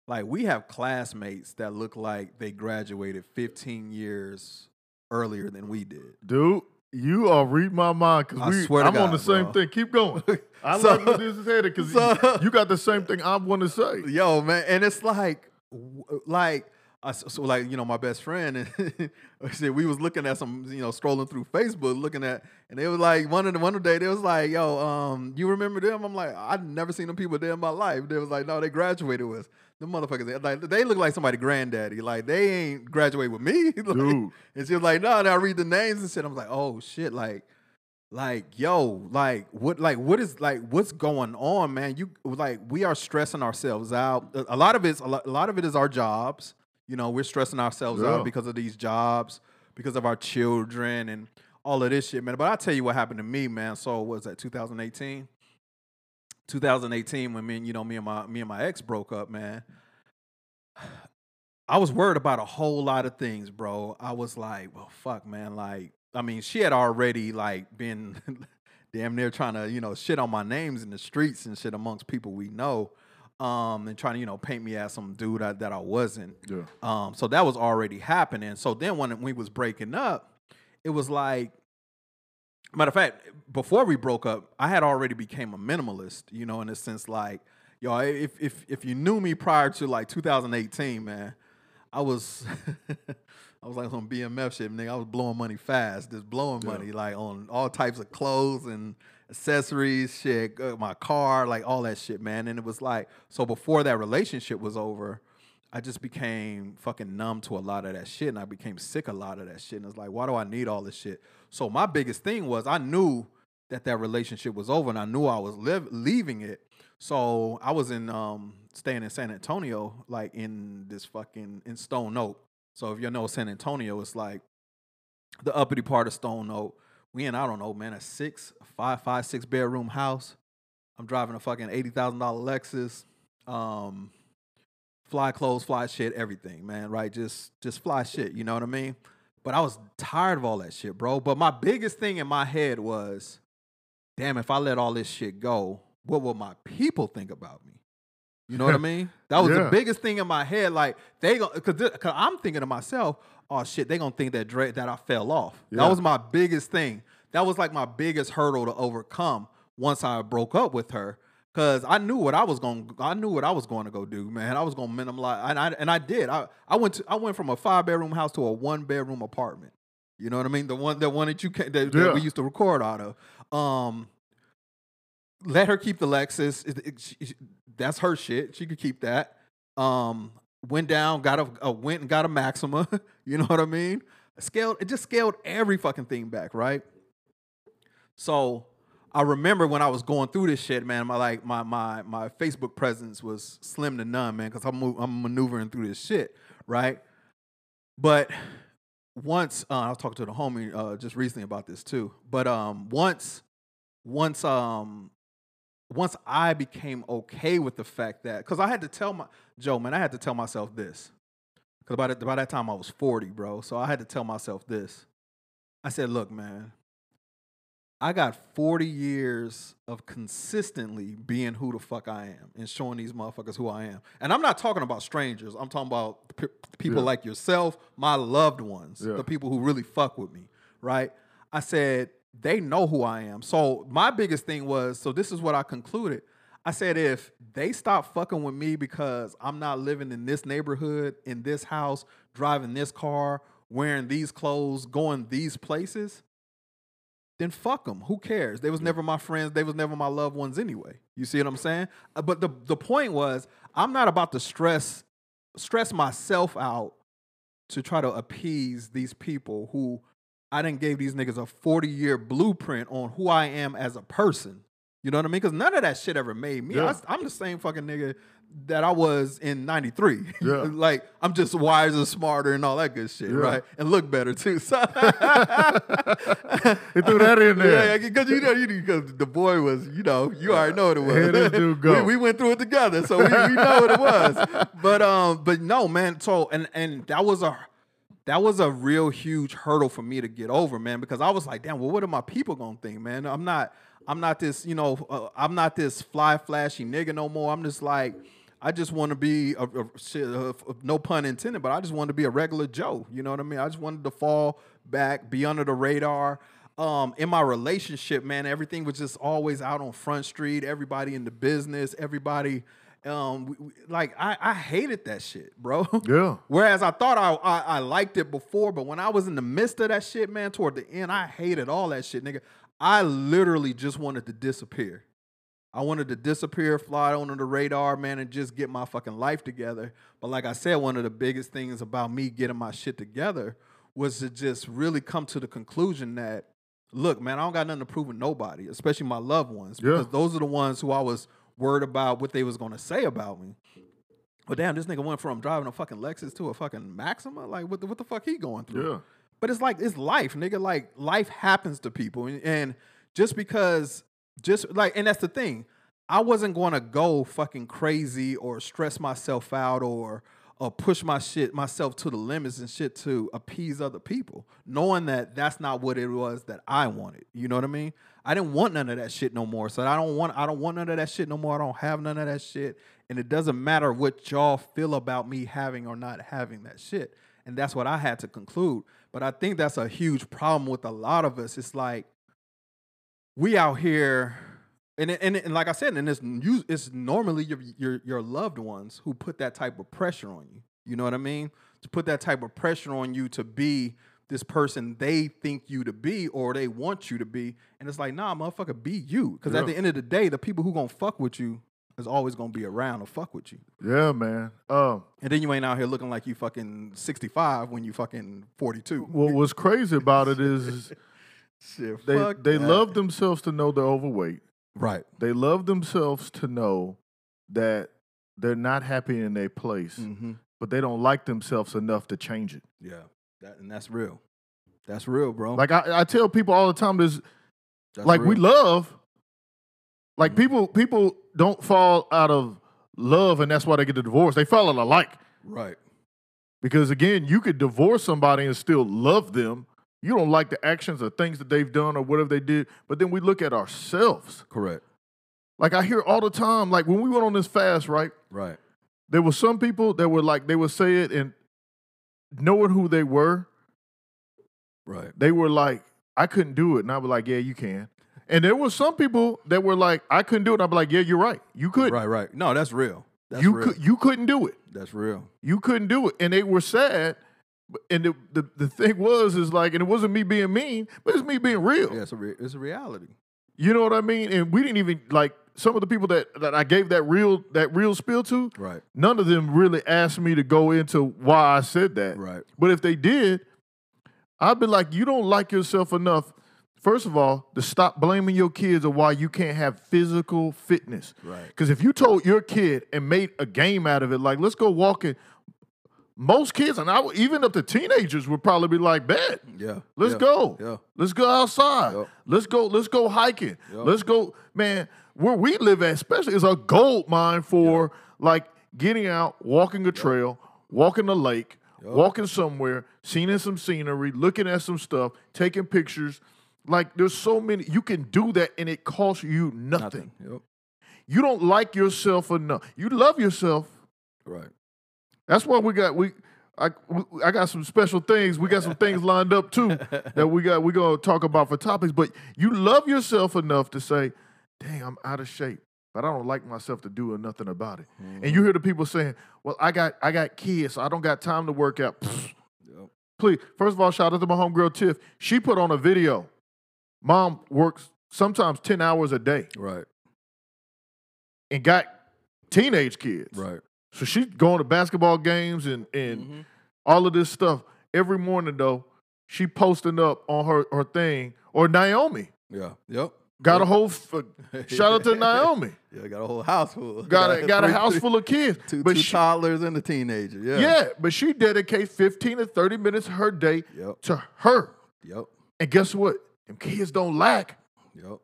Like we have classmates that look like they graduated 15 years earlier than we did. Dude, you are reading my mind because we. swear to I'm on the same bro. thing. Keep going. I So- like what this is headed because so- you got the same thing I want to say. Yo, man, and it's like, like, I, so like you know, my best friend and said we was looking at some, you know, strolling through Facebook, looking at, and they was like one of the one day they was like, yo, um, you remember them? I'm like, I'd never seen them people there in my life. They was like, no, they graduated with us. The motherfuckers, they- like they look like somebody granddaddy. Like they ain't graduate with me. Like, Dude. and she was like, no, and I read the names and shit. I'm like, oh shit, like, like, yo, like what like what is like what's going on, man? You like we are stressing ourselves out. A lot of it's a lot, a lot of it is our jobs. You know, we're stressing ourselves Yeah. out because of these jobs, because of our children and all of this shit, man. But I'll tell you what happened to me, man. So what was that 2018? 2018 when me and you know me and my me and my ex broke up, man. I was worried about a whole lot of things, bro. I was like, well, fuck, man. Like, I mean, she had already like been damn near trying to, you know, shit on my names in the streets and shit amongst people we know. Um, and trying to, you know, paint me as some dude that, that I wasn't. Yeah. Um, so that was already happening. So then when we was breaking up, it was like, matter of fact, before we broke up, I had already became a minimalist, you know, in a sense like, yo, if if if you knew me prior to like 2018, man, I was I was like on BMF shit, nigga. I was blowing money fast, just blowing Yeah. money like on all types of clothes and accessories, shit, uh, my car, like all that shit, man. And it was like, so before that relationship was over, I just became fucking numb to a lot of that shit, and I became sick a lot of that shit. And it's like, why do I need all this shit? So my biggest thing was I knew that that relationship was over, and I knew I was leaving it. So I was in um staying in San Antonio, like in this fucking in Stone Oak. So if you know San Antonio, it's like the uppity part of Stone Oak. We in I don't know, man, a six, five, five, six bedroom house. I'm driving a fucking eighty thousand dollar Lexus. Um, fly clothes, fly shit, everything, man. Right? Just just fly shit. You know what I mean? But I was tired of all that shit, bro. But my biggest thing in my head was, damn, if I let all this shit go, what will my people think about me? You know what I mean? That was Yeah. the biggest thing in my head. Like they, go, cause, cause I'm thinking to myself, oh shit, they gonna think that Dre, that I fell off. Yeah. That was my biggest thing. That was like my biggest hurdle to overcome once I broke up with her. Cause I knew what I was going, I knew what I was going to go do, man. I was going to minimize, and I and I did. I I went to, I went from a five bedroom house to a one bedroom apartment. You know what I mean? The one, the one that you can, that, that we used to record out of. Um, let her keep the Lexus. It- it- that's her shit. She could keep that. Um, went down, got a, a went and got a Maxima. you know what I mean? Scaled. It just scaled every fucking thing back, right? So I remember when I was going through this shit, man. My like my my my Facebook presence was slim to none, man, because I'm I'm maneuvering through this shit, right? But once uh, I was talking to the homie uh, just recently about this too. But um, once once um once I became okay with the fact that because I had to tell my Joe, man, I had to tell myself this because by, the- by that time I was 40, bro. So I had to tell myself this. I said, look, man, I got 40 years of consistently being who the fuck I am and showing these motherfuckers who I am. And I'm not talking about strangers. I'm talking about people Yeah. like yourself, my loved ones, Yeah. the people who really fuck with me, right? I said, they know who I am. So my biggest thing was, so this is what I concluded. I said, if they stop fucking with me because I'm not living in this neighborhood, in this house, driving this car, wearing these clothes, going these places, then fuck them. Who cares? They was never my friends. They was never my loved ones anyway. You see what I'm saying? Uh, But the the point was, I'm not about to stress stress myself out to try to appease these people who I didn't gave these niggas a 40 year blueprint on who I am as a person. You know what I mean? Because none of that shit ever made me. Yeah. I, am the same fucking nigga that I was in 93. Yeah. like, I'm just wiser, smarter, and all that good shit, Yeah. right? And look better too. So He threw that in there. Yeah, because you know, you because the boy was, you know, you already know what it was. Here this go. we, we went through it together, so we, we know what it was. But um, but no, man. So and and that was a that was a real huge hurdle for me to get over, man, because I was like, damn, well, what are my people gonna think, man? I'm not, I'm not this, you know, uh, I'm not this fly flashy nigga no more. I'm just like, I just want to be a, a uh, no pun intended, but I just wanted to be a regular Joe. You know what I mean? I just wanted to fall back, be under the radar. Um, in my relationship, man, everything was just always out on Front Street. Everybody in the business, everybody. Um, we, we- like I, I hated that shit, bro. Yeah. Whereas I thought I, I I liked it before, but when I was in the midst of that shit, man, toward the end, I hated all that shit, nigga. I literally just wanted to disappear. I wanted to disappear, fly under the radar, man, and just get my fucking life together. But like I said, one of the biggest things about me getting my shit together was to just really come to the conclusion that, look, man, I don't got nothing to prove with nobody, especially my loved ones, Yeah. because those are the ones who I was worried about what they was gonna say about me. But damn, this nigga went from driving a fucking Lexus to a fucking Maxima. Like, what the, what the fuck he going through? Yeah. But it's like it's life, nigga. Like life happens to people, and, and just because, just like, and that's the thing. I wasn't going to go fucking crazy or stress myself out or or push my shit myself to the limits and shit to appease other people, knowing that that's not what it was that I wanted. You know what I mean? I didn't want none of that shit no more. So I don't want I don't want none of that shit no more. I don't have none of that shit. And it doesn't matter what y'all feel about me having or not having that shit. And that's what I had to conclude. But I think that's a huge problem with a lot of us. It's like we out here and, and, and like I said, and it's it's normally your, your your loved ones who put that type of pressure on you. You know what I mean? To put that type of pressure on you to be this person they think you to be or they want you to be, and it's like, nah, motherfucker, be you. Because Yeah. at the end of the day, the people who gonna fuck with you is always gonna be around to fuck with you. Yeah, man. Um, And then you ain't out here looking like you fucking sixty five when you fucking forty two. what was crazy about it is Shit, they fuck they that. love themselves to know they're overweight. right. They love themselves to know that they're not happy in their place, Mm-hmm. but they don't like themselves enough to change it. Yeah, that and that's real. That's real, bro. Like I, I tell people all the time, this That's like we love. Like Mhm. people, people don't fall out of love, and that's why they get a divorce. They fall out of like right. because again, you could divorce somebody and still love them. You don't like the actions or things that they've done or whatever they did, but then we look at ourselves. Correct. Like I hear all the time, like when we went on this fast, right? Right. There were some people that were like they would say it and knowing who they were, Right. they were like, I couldn't do it. And I was like, Yeah, you can. And there were some people that were like, I couldn't do it. And I'd be like, Yeah, you're right. You could. Right. Right. No, that's real. That's you real. could you couldn't do it. That's real. You couldn't do it. And they were sad. And the, the, the thing was, is like, and it wasn't me being mean, but it's me being real. Yeah, it's a re- it's a reality. You know what I mean? And we didn't even like some of the people that, that I gave that real that real spill to, Right. none of them really asked me to go into why I said that. Right. But if they did, I'd be like, you don't like yourself enough, first of all, to stop blaming your kids or why you can't have physical fitness. Right. Because if you told your kid and made a game out of it, like let's go walking, most kids, and I would- even up to teenagers would probably be like, bet. Yeah. Let's yeah. go. Yeah. Let's go outside. Yep. Let's go. Let's go hiking. Yep. Let's go, man. Where we live at, especially, is a gold mine for like getting out, walking a trail, walking a lake, Yep. walking somewhere, seeing some scenery, looking at some stuff, taking pictures. Like there's so many you can do that, and it costs you nothing. Nothing. Yep. You don't like yourself enough. You love yourself. Right. That's why we got we. I, I got some special things. We got some things lined up too that we got. We're gonna talk about for topics. But you love yourself enough to say, "Dang, I'm out of shape, but I don't like myself to do nothing about it." And you mm-hmm. hear the people saying, "Well, I got I got kids, so I don't got time to work out." Yep. Please, first of all, shout out to my homegirl Tiff. She put on a video. Mom works sometimes ten hours a day Right. and got teenage kids. Right. So she's going to basketball games and and Mhm. all of this stuff every morning. Though she posting up on her her thing or Naomi Yeah. Yep. got a whole f- shout out to Naomi Yeah, got a whole house full. got a got a house full of kids. Two, but two she, toddlers and a teenager. Yeah. yeah, but she dedicates fifteen to thirty minutes of her day Yep. to her. Yep. And guess what? Them kids don't lack. Yep.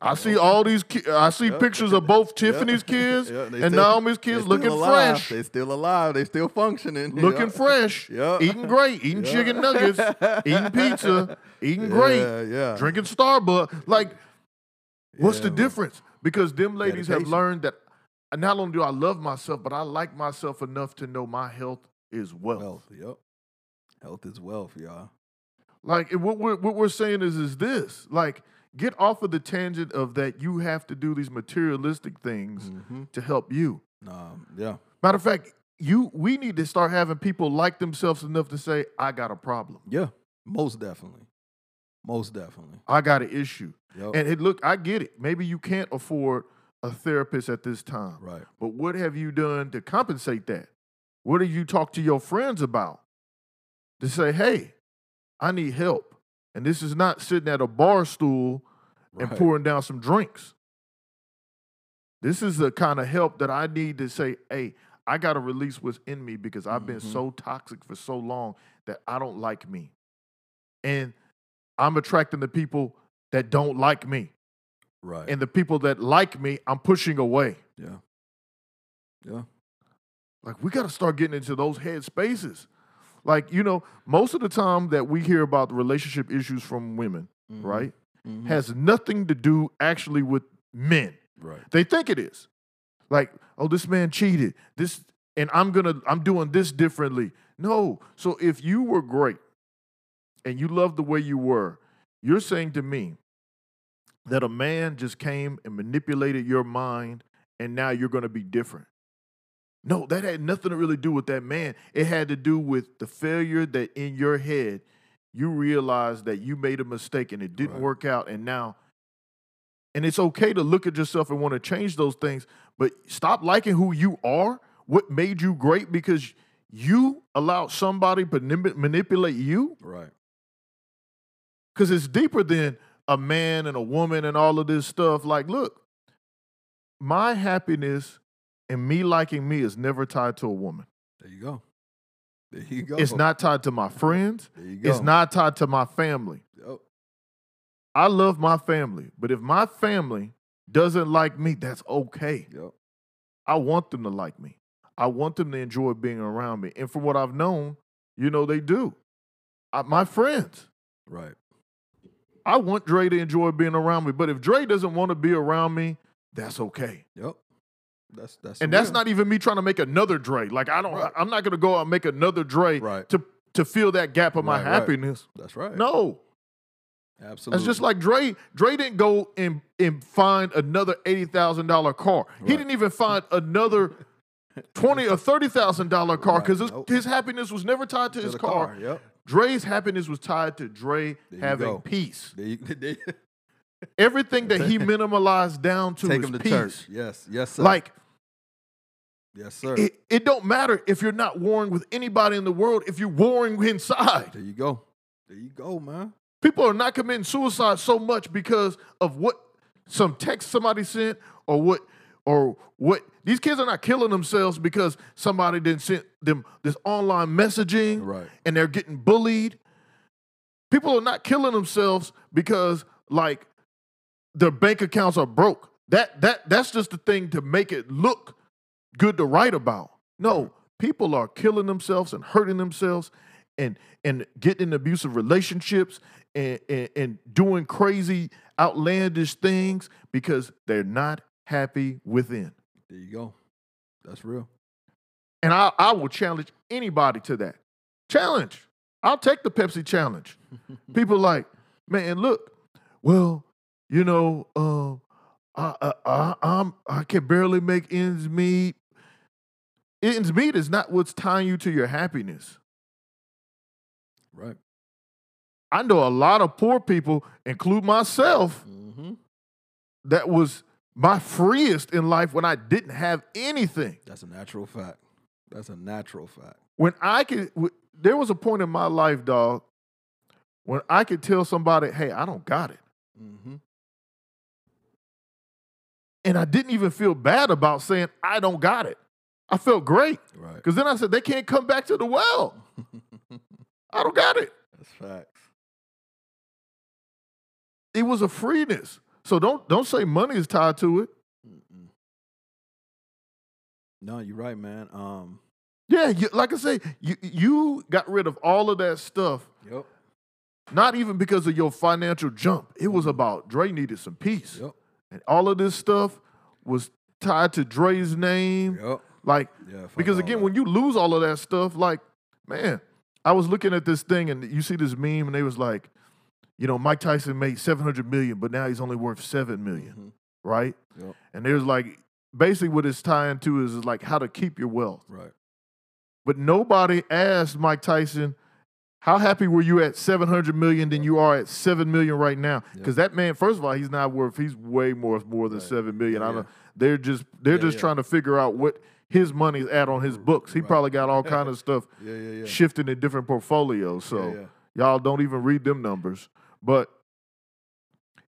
I see all these. Ki- I see Yep. pictures of both Tiffany's kids Yeah, they and still- Naomi's They kids still looking alive. fresh. They still alive. They still functioning. looking fresh, Yep. eating great, eating Yeah. chicken nuggets, eating pizza, eating great, Yeah. Yeah. drinking Starbucks. Like, what's Yeah, the difference? Because them ladies have Dedication. learned that not only do I love myself, but I like myself enough to know my health is wealth. Wealth. Yep. Health is wealth, y'all. Like, and what we're what we're saying is is this: like, get off of the tangent of that you have to do these materialistic things Mm-hmm. to help you. Um, yeah. Matter of fact, you we need to start having people like themselves enough to say, "I got a problem. Yeah. Most definitely. Most definitely. I got an issue." Yep. And it, look, I get it. Maybe you can't afford a therapist at this time. right. But what have you done to compensate that? What have you talk to your friends about? To say, hey, I need help. And this is not sitting at a bar stool and Right. pouring down some drinks. This is the kind of help that I need to say, hey, I got to release what's in me because I've been Mhm. so toxic for so long that I don't like me. and I'm attracting the people that don't like me. Right. And the people that like me, I'm pushing away. yeah. Yeah. Like we got to start getting into those head spaces. Like, you know, most of the time that we hear about the relationship issues from women, Mhm. right, Mhm. has nothing to do actually with men. right. They think it is. Like, oh, this man cheated. This and I'm to I'm doing this differently. No. So if you were great and you loved the way you were, you're saying to me that a man just came and manipulated your mind and now you're going to be different. No, that had nothing to really do with that man. It had to do with the failure that in your head you realized that you made a mistake and it didn't Right. work out and now and it's okay to look at yourself and want to change those things, but stop liking who you are, what made you great because you allowed somebody to manip- manipulate you Right. because it's deeper than a man and a woman and all of this stuff. Like, look, my happiness and me liking me is never tied to a woman. There you go. There you go. It's not tied to my friends. There you go. It's not tied to my family. Yep. I love my family, but if my family doesn't like me, that's okay. Yep. I want them to like me. I want them to enjoy being around me. And from what I've known, you know, they do. I, my friends, Right. I want Dre to enjoy being around me. But if Dre doesn't want to be around me, that's okay. Yep. That's that's And that's not even me trying to make another Dre. Like I don't, Right. I'm not gonna go out and make another Dre Right. to to fill that gap of my Right, right. happiness. That's right. No, Absolutely. It's just like Dre. Dre didn't go and, and find another eighty thousand dollar car. He didn't even find another twenty or thirty thousand dollar car because his, Nope. his happiness was never tied to, To his the car. Yep. Dre's happiness was tied to Dre having go. peace. There you, there, Everything that he minimalized down to take him to peace. church. Yes. Yes, sir. Like yes, sir. it, it don't matter if you're not warring with anybody in the world if you're warring inside. there you go. There you go, man. People are not committing suicide so much because of what some text somebody sent or what or what these kids are not killing themselves because somebody didn't send them this online messaging Right. and they're getting bullied. People are not killing themselves because like their bank accounts are broke. That that that's just the thing to make it look good to write about. No, mm-hmm. people are killing themselves and hurting themselves and and getting in abusive relationships and, and, and doing crazy outlandish things because they're not happy within. There you go. That's real. And I, I will challenge anybody to that. Challenge. I'll take the Pepsi challenge. People like, man, look, well, you know, um, I, I, I, I'm, I can barely make ends meet. Ends meet is not what's tying you to your happiness. Right. I know a lot of poor people, include myself, Mm-hmm. that was my freest in life when I didn't have anything. That's a natural fact. That's a natural fact. when I could, w- there was a point in my life, dog, when I could tell somebody, "Hey, I don't got it," Mm-hmm. And I didn't even feel bad about saying I don't got it. I felt great Right. because then I said they can't come back to the well. I don't got it. That's facts. It was a freeness. So don't don't say money is tied to it. Mm-mm. No, you're right, man. Um. Yeah, you, like I say, you you got rid of all of that stuff. Yep. Not even because of your financial jump. It was about Dre needed some peace, Yep. And all of this stuff was tied to Dre's name. Yep. Like Yeah. Because again, that. when you lose all of that stuff, like, man, I was looking at this thing and you see this meme and they was like, you know, Mike Tyson made 700 million, but now he's only worth 7 million, Mhm. right? Yep. And there's like, basically what it's tying to is, is like how to keep your wealth. Right. But nobody asked Mike Tyson, how happy were you at 700 million than you are at 7 million right now? Because that man, first of all, he's not worth, he's way more, more than Right. 7 million. Yeah, I yeah. don't, they're just, they're Yeah, just yeah. trying to figure out what his money is at on his books. He Right. probably got all kind of stuff Yeah. Yeah. Yeah. shifting in different portfolios. So yeah, yeah. y'all don't even read them numbers. But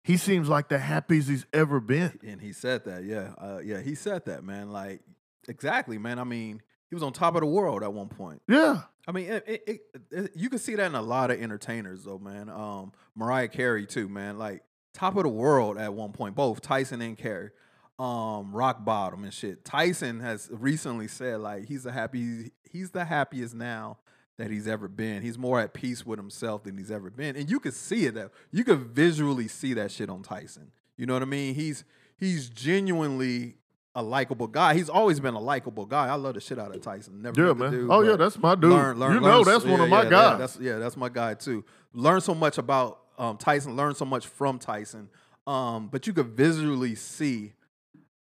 he seems like the happiest he's ever been. And he said that. Yeah. Uh, yeah. He said that, man. Like exactly, man. I mean, he was on top of the world at one point. Yeah. I mean, it, it, it, you can see that in a lot of entertainers, though, man. Um, Mariah Carey too, man. Like top of the world at one point, both Tyson and Carey. Um, rock bottom and shit. Tyson has recently said like he's the happy he's the happiest now that he's ever been. He's more at peace with himself than he's ever been, and you could see it. That you could visually see that shit on Tyson. You know what I mean? He's he's genuinely a likable guy. He's always been a likable guy. I love the shit out of Tyson. Never Yeah, man. dude, oh yeah, that's my dude. learn- learn- you learn know that's one yeah, of my yeah, yeah, guys. that's yeah, that's my guy too. Learn so much about um, Tyson. Learn so much from Tyson. Um, but you could visually see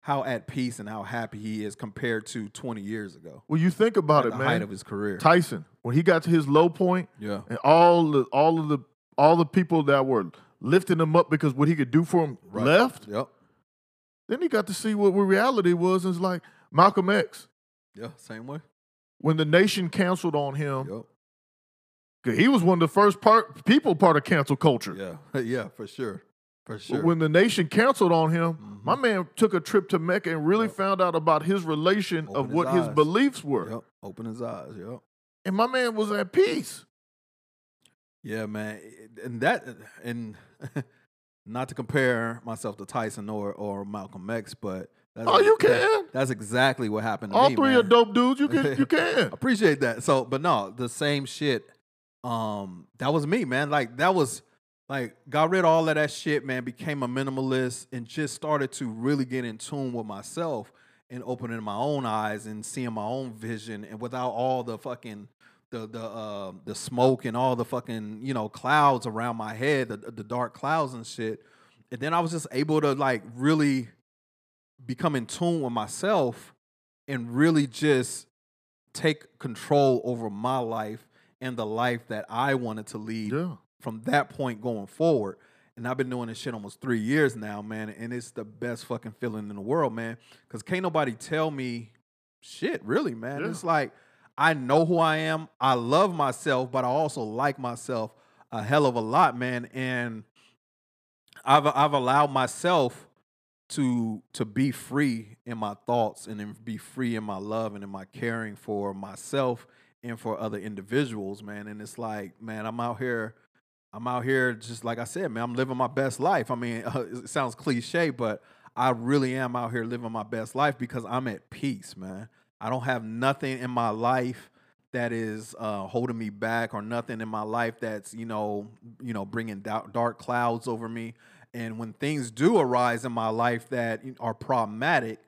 how at peace and how happy he is compared to 20 years ago, well, you think about at it, the man. height of his career. Tyson, when he got to his low point, yeah, and all the all of the all the people that were lifting him up because what he could do for him Right. left, yep, then he got to see what reality was. And it's like Malcolm X. yeah, same way. When the nation canceled on him, Yep, he was one of the first part people part of cancel culture. yeah, yeah, for sure, for sure. when the nation canceled on him, Mhm. my man took a trip to Mecca and really Yep. found out about his relation Opened of his what his beliefs were. Yep, open his eyes. Yep. And my man was at peace. Yeah, man, and that and not to compare myself to Tyson or or Malcolm X, but that's Oh, you can. that's exactly what happened to All me. three man. are dope dudes. You can you can. Appreciate that. So, but no, the same shit. Um, that was me, man. Like that was like got rid of all of that shit, man. Became a minimalist and just started to really get in tune with myself and opening my own eyes and seeing my own vision and without all the fucking the the uh, the smoke and all the fucking you know clouds around my head, the the dark clouds and shit. And then I was just able to like really become in tune with myself and really just take control over my life and the life that I wanted to lead Yeah. from that point going forward. And I've been doing this shit almost three years now, man. And it's the best fucking feeling in the world, man. Cause can't nobody tell me shit, really, man. Yeah. It's like I know who I am. I love myself, but I also like myself a hell of a lot, man. And I've I've allowed myself to to be free in my thoughts and then be free in my love and in my caring for myself and for other individuals, man. And it's like, man, I'm out here, I'm out here just like I said, man, I'm living my best life. I mean, it sounds cliche, but I really am out here living my best life because I'm at peace, man. I don't have nothing in my life that is uh, holding me back or nothing in my life that's you know you know bringing dark, clouds over me. And when things do arise in my life that are problematic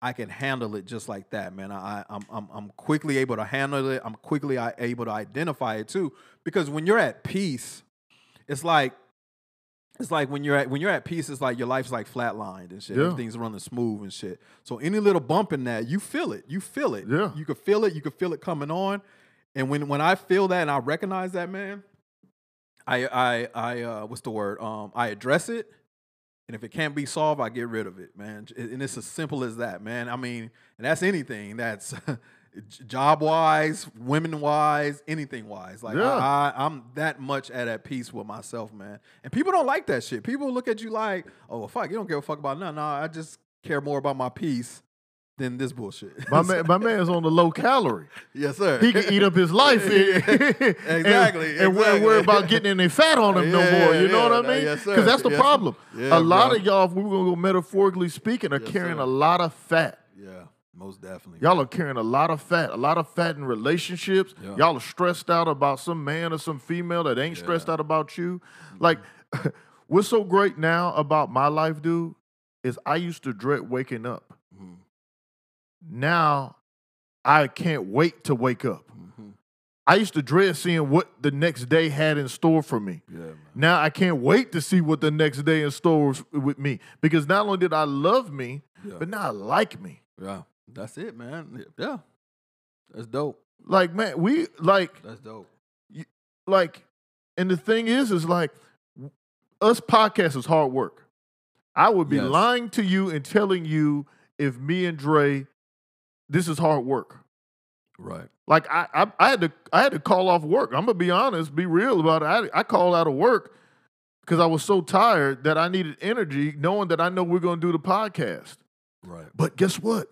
i can handle it just like that man. I, I'm, I'm, I'm quickly able to handle it. I'm quickly able to identify it too. Because when you're at peace it's like it's like when you're at when you're at peace, it's like your life's like flatlined and shit. Yeah. Everything's running smooth and shit. So any little bump in that, you feel it. You feel it. Yeah. You can feel it. You can feel it coming on. And when when I feel that and I recognize that, man, I I I uh what's the word? Um I address it. And if it can't be solved, I get rid of it, man. And it's as simple as that, man. I mean, and that's anything. That's job wise, women wise, anything wise. Like Yeah. I, I, I'm that much at at peace with myself, man. And people don't like that shit. People look at you like, oh fuck, you don't give a fuck about nothing. No, I just care more about my peace than this bullshit. My man, my man's on the low calorie. yes, sir. He can eat up his life. Exactly, And, and we're exactly. worried about getting any fat on him no Yeah, more. You know yeah, what I mean? yes, sir. Because that's the Yes. problem. Yeah, a lot bro. of y'all, if we were going to go metaphorically speaking, are Yes, carrying sir. a lot of fat. yeah, most definitely. Y'all are carrying a lot of fat, a lot of fat in relationships. Yeah. Y'all are stressed out about some man or some female that ain't stressed out about you. Like, what's so great now about my life, dude, is I used to dread waking up. Mhm, Now I can't wait to wake up. mhm. I used to dread seeing what the next day had in store for me. Yeah. Now I can't wait to see what the next day in store with me because not only did I love me, Yeah. but now I like me. Yeah, that's it, man. Yeah, that's dope. Like man, we like That's dope. like, and the thing is, is like us podcasts is hard work. I would be Yes. lying to you and telling you if me and Dre, this is hard work. Right. Like I, I, I had to, I had to call off work. I'm gonna be honest, be real about it. I, I called out of work because I was so tired that I needed energy, knowing that I know we're gonna do the podcast. Right. But guess what?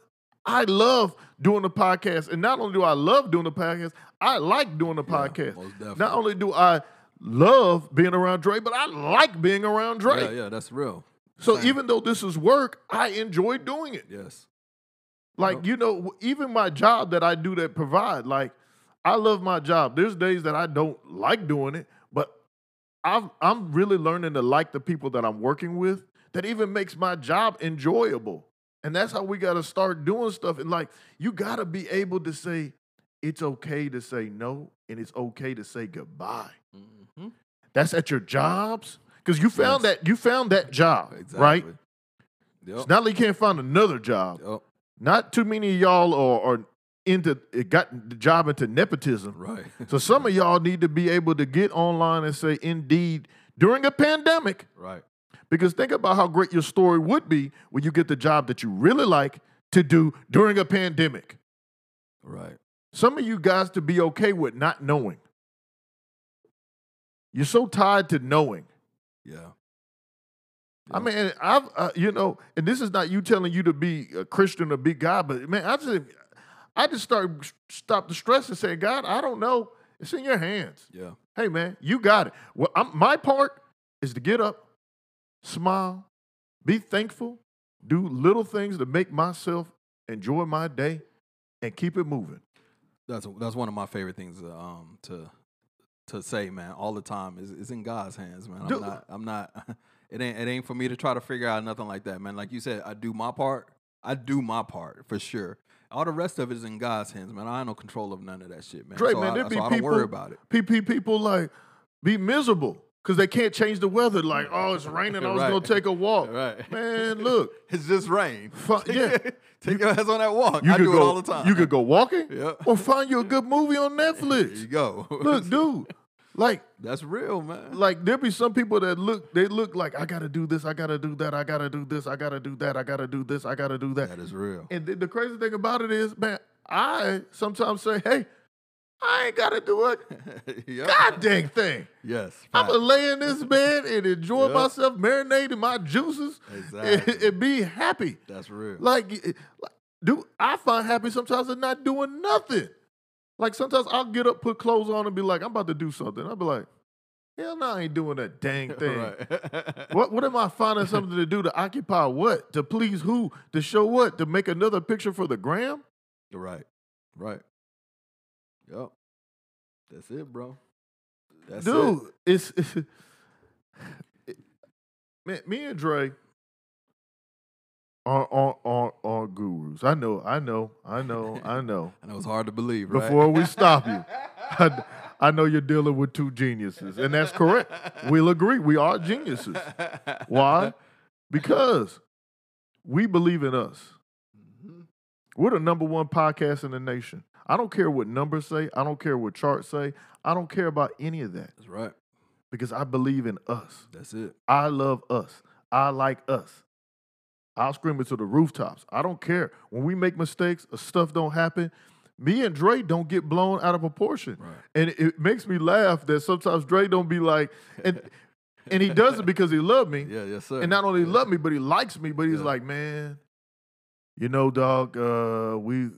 I love doing the podcast, and not only do I love doing the podcast, I like doing the podcast. most definitely. Not only do I love being around Dre, but I like being around Dre. Yeah, yeah, that's real. So Same. even though this is work, I enjoy doing it. Yes. Like, you know, even my job that I do that provide, like, I love my job. There's days that I don't like doing it, but I've, I'm really learning to like the people that I'm working with. That even makes my job enjoyable. And that's how we got to start doing stuff. And like, you got to be able to say, it's okay to say no, and it's okay to say goodbye. Mhm. That's at your jobs. Because you found Yes. that you found that job, Exactly. right? Yep. It's not like you can't find another job. Yep. Not too many of y'all are, are into it got the job into nepotism. Right. So some of y'all need to be able to get online and say, indeed, during a pandemic, right. Because think about how great your story would be when you get the job that you really like to do during a pandemic. Right. Some of you guys to be okay with not knowing. You're so tied to knowing. Yeah. I mean, I've uh, you know, and this is not you telling you to be a Christian or be God, but man, I just I just start stop the stress and say, God, I don't know. It's in your hands. Yeah. Hey, man, you got it. Well, I'm, my part is to get up, smile, be thankful, do little things to make myself enjoy my day, and keep it moving. That's that's one of my favorite things uh, um to to say, man, all the time is is in God's hands, man. I'm Dude. not I'm not it ain't it ain't for me to try to figure out nothing like that, man. Like you said, I do my part. I do my part for sure. All the rest of it is in God's hands, man. I ain't no control of none of that shit, man. Dre, so man, I, there be so I don't worry people- about it. PP people like be miserable because they can't change the weather. Like, oh, it's raining. I was Right. gonna take a walk. Right. Man, look. It's just rain. Fu- yeah. Take your ass on that walk. You I could do go it all the time. You could go walking, Yeah. or find you a good movie on Netflix. There you go. Look, dude, like, That's real, man. like there be some people that look, they look like I gotta do this, I gotta do that, I gotta do this, I gotta do that, I gotta do this, I gotta do that. that is real. And the, the crazy thing about it is, man, I sometimes say, hey, I ain't gotta do a Yep. god dang thing. Yes. I'm gonna lay in this bed and enjoy Yep. myself, marinate in my juices, and, Exactly. and be happy. That's real. Like, like, dude, I find happy sometimes in not doing nothing. Like sometimes I'll get up, put clothes on, and be like, I'm about to do something. I'll be like, hell no, I ain't doing that dang thing. right. What what am I finding something to do to occupy what? To please who? To show what? To make another picture for the gram? right. Right. Yep. That's it, bro. That's Dude, it. it's, it- man, me and Dre are, are, are, are gurus. I know, I know, I know, I know. I know it's hard to believe, right? Before we stop you, I, I know you're dealing with two geniuses, and that's correct. We'll agree. We are geniuses. Why? Because we believe in us. Mhm. We're the number one podcast in the nation. I don't care what numbers say. I don't care what charts say. I don't care about any of that That's right. because I believe in us. That's it. I love us. I like us. I'll scream it to the rooftops. I don't care. When we make mistakes or stuff don't happen, me and Dre don't get blown out of proportion. Right. And it makes me laugh that sometimes Dre don't be like, and and he does it because he loved me. Yeah, yes, sir. And not only Yeah. love me, but he likes me. But he's Yeah. like, man, you know, dog, uh, we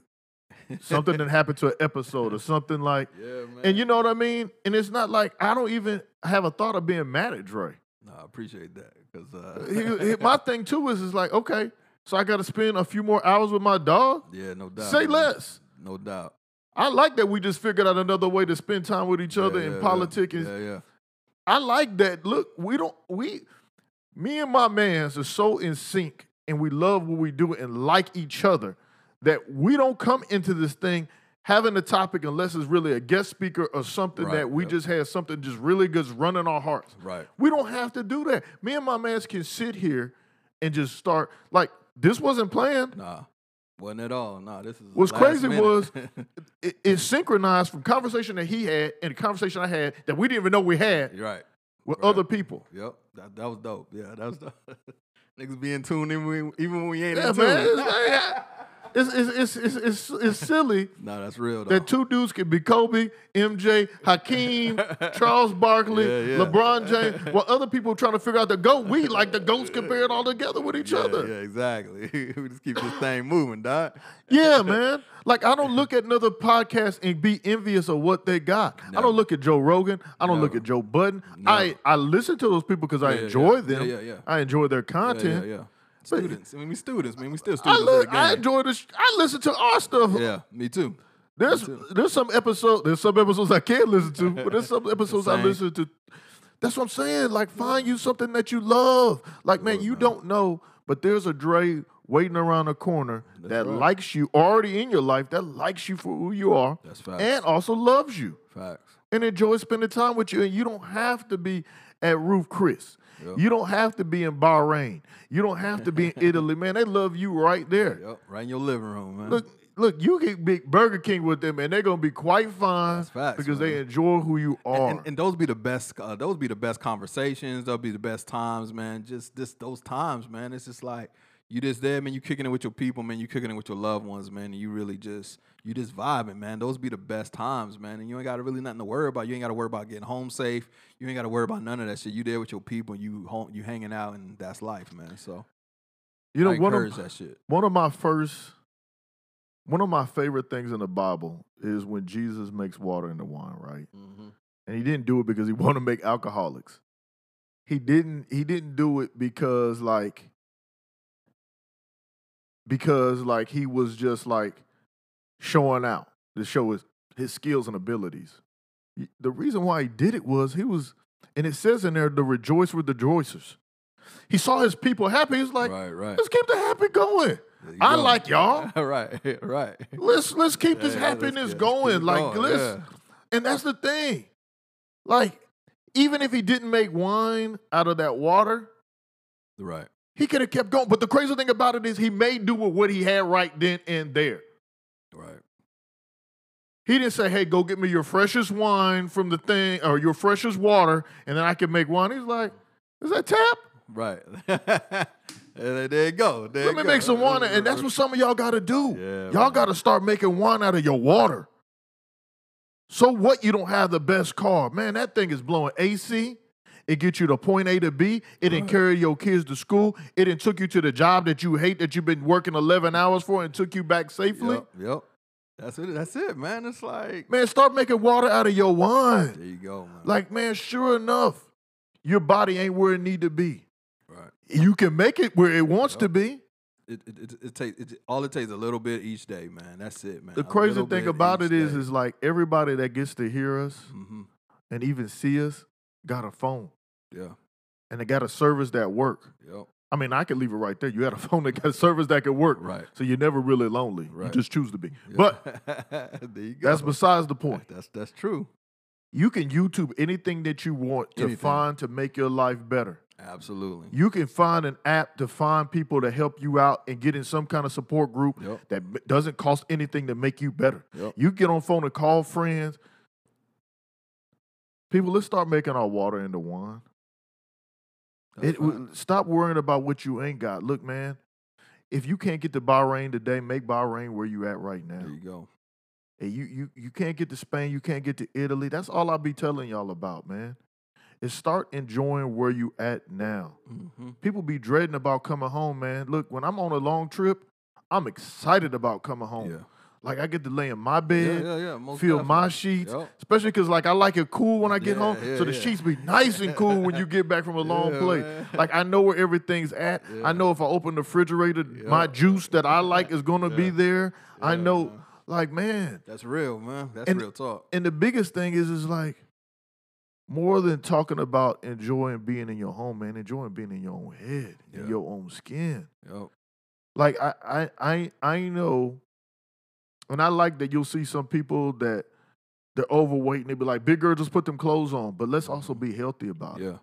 something that happened to an episode or something like, Yeah, man. and you know what I mean. And it's not like I don't even have a thought of being mad at Dre. no, I appreciate that because uh, He- he- my thing too is is like, okay, so I got to spend a few more hours with my dog. yeah, no doubt. Say man. less. No doubt. I like that we just figured out another way to spend time with each other Yeah, in yeah, politics. Yeah, yeah. I like that. Look, we don't we me and my mans are so in sync and we love what we do and like each other that we don't come into this thing having a topic unless it's really a guest speaker or something Right, that we yep. just had something just really good running our hearts. Right. We don't have to do that. Me and my mans can sit here and just start like this wasn't planned. Nah, wasn't at all. Nah, this is What's crazy minute. was it, it synchronized from conversation that he had and the conversation I had that we didn't even know we had right. with Right. other people. Yep. That that was dope. Yeah, that was dope. Niggas be in even when, even when we ain't Yeah, in tune. It's It's it's it's it's, silly No, that's real though. that two dudes can be Kobe, MJ, Hakeem, Charles Barkley, Yeah, yeah. LeBron James, while other people trying to figure out the GOAT. We like the GOATs compared all together with each yeah, other. yeah, exactly. we just keep this thing moving, dog. Yeah, man. Like I don't look at another podcast and be envious of what they got. I don't look at Joe Rogan. I don't look at Joe Budden. I I listen to those people because I enjoy them. Yeah, yeah. I enjoy their Yeah, content. yeah, yeah. Students. I mean, we students, man. We still students. look. the I enjoy this. I listen to our stuff. Yeah, me too. There's Me too. there's some episodes. There's some episodes I can't listen to, but there's some episodes I listen to. That's what I'm saying. Like find you something that you love. Like man, you don't know, but there's a Dre waiting around the corner that right. likes you already in your life. That likes you for who you are. That's facts. and also loves you Facts. and enjoys spending time with you. And you don't have to be at Ruth's Chris. Yep. You don't have to be in Bahrain. You don't have to be in Italy. Man, they love you right there. Yep, right in your living room, man. Look, look, you get big Burger King with them, and they're gonna be quite fine That's facts, because they enjoy who you are. and, and those be the best. Uh, those be the best conversations. They'll be the best times, man. Just this those times, man. It's just like you just there, man. You kicking it with your people, man. You kicking it with your loved ones, man. And you really just you just vibing, man. Those be the best times, man. And you ain't got to really nothing to worry about. You ain't got to worry about getting home safe. You ain't got to worry about none of that shit. You there with your people. You home, you hanging out, and that's life, man. So you know, I one of that shit. one of my first, one of my favorite things in the Bible is when Jesus makes water into wine, right? Mm-hmm. And he didn't do it because he wanted to make alcoholics. He didn't. He didn't do it because like. Because like he was just like showing out to show his his skills and abilities. The reason why he did it was he was, and it says in there, to rejoice with the rejoicers. He saw his people happy. He's like, right, right. let's keep the happy going. I go. like y'all. right, right. Let's let's keep this Yeah, happiness going. like going, let's, yeah. and that's the thing. Like, even if he didn't make wine out of that water, Right. he could have kept going. But the crazy thing about it is he made do with what he had right then and there. Right. He didn't say, hey, go get me your freshest wine from the thing or your freshest water, and then I can make wine. He's like, is that tap? Right. there you go. There Let me go. make some wine. And that's what some of y'all got to do. Yeah, y'all got to start making wine out of your water. So what? You don't have the best car. Man, that thing is blowing AC. It gets you to point A to B. It didn't carry your kids to school. It didn't took you to the job that you hate that you've been working 11 hours for and took you back safely. Yep, yep. That's it. That's it, man. It's like Man, start making water out of your wine. there you go, man. Like, man, sure enough, your body ain't where it need to be. right. You can make it where it wants to be. It it it, it takes it, all it takes is a little bit each day, man. That's it, man. The crazy thing about it is, is is like everybody that gets to hear us hmm and even see us got a phone yeah, and they got a service that work. yep, I mean, I could leave it right there. You had a phone that got service that could work. right. So you're never really lonely. You Right. just choose to be. Yep. But there you go. that's besides the point. That's that's true. You can YouTube anything that you want to Anything. find to make your life better. Absolutely. You can find an app to find people to help you out and get in some kind of support group Yep. that doesn't cost anything to make you better. Yep. You get on phone and call friends. People, let's start making our water into wine. It, w- stop worrying about what you ain't got. Look, man, if you can't get to Bahrain today, make Bahrain where you at right now. there you go. And you you you can't get to Spain, you can't get to Italy. That's all I'll be telling y'all about, man. Is start enjoying where you at now. hmm People be dreading about coming home, man. Look, when I'm on a long trip, I'm excited about coming home. Yeah. Like I get to lay in my bed, yeah, yeah. Most feel my sheets, Yep. especially because like I like it cool when I get Yeah, home. yeah, so the yeah. sheets be nice and cool when you get back from a long Yeah, play. Like I know where everything's at. I know if I open the refrigerator, my juice that I like is gonna be Yeah. there. I know, man. like man. That's real, man. That's And- real talk. And the biggest thing is, is like more than talking about enjoying being in your home, man. Enjoying being in your own head, in your own skin. Yep. Like I, I, I, I know, and I like that you'll see some people that they're overweight and they be like, "Big girl, just put them clothes on." But let's also be healthy about it. Yeah.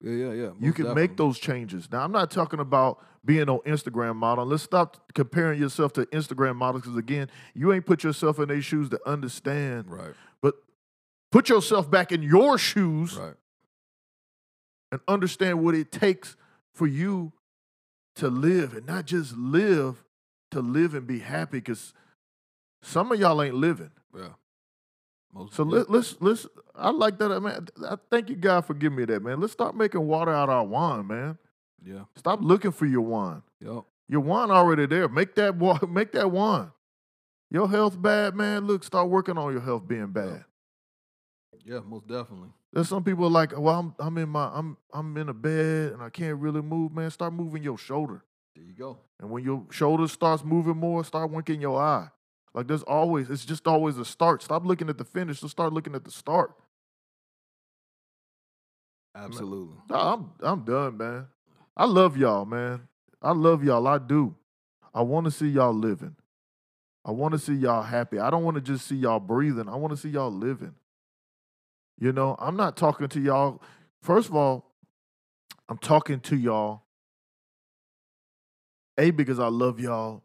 Yeah, yeah, yeah. You can make those changes. Now, I'm not talking about being on Instagram model. Let's stop comparing yourself to Instagram models because again, you ain't put yourself in their shoes to understand. Right, But put yourself back in your shoes right. and understand what it takes for you to live and not just live, to live and be happy because some of y'all ain't living. Yeah. Most So let, let's let's. I like that, man. I thank you, God, for giving me that, man. Let's start making water out of our wine, man. Yeah. Stop looking for your wine. Yep. Your wine already there. Make that wa- make that wine. Your health bad, man. Look, start working on your health being bad. Yeah, most definitely. There's some people like, well, I'm I'm in my I'm I'm in a bed and I can't really move, man. Start moving your shoulder. There you go. And when your shoulder starts moving more, start winking your eye. Like there's always, it's just always a start. Stop looking at the finish. Just start looking at the start. Absolutely. I'm I'm done, man. I love y'all, man. I love y'all. I do. I want to see y'all living. I want to see y'all happy. I don't want to just see y'all breathing. I want to see y'all living. You know, I'm not talking to y'all. First of all, I'm talking to y'all. A because I love y'all,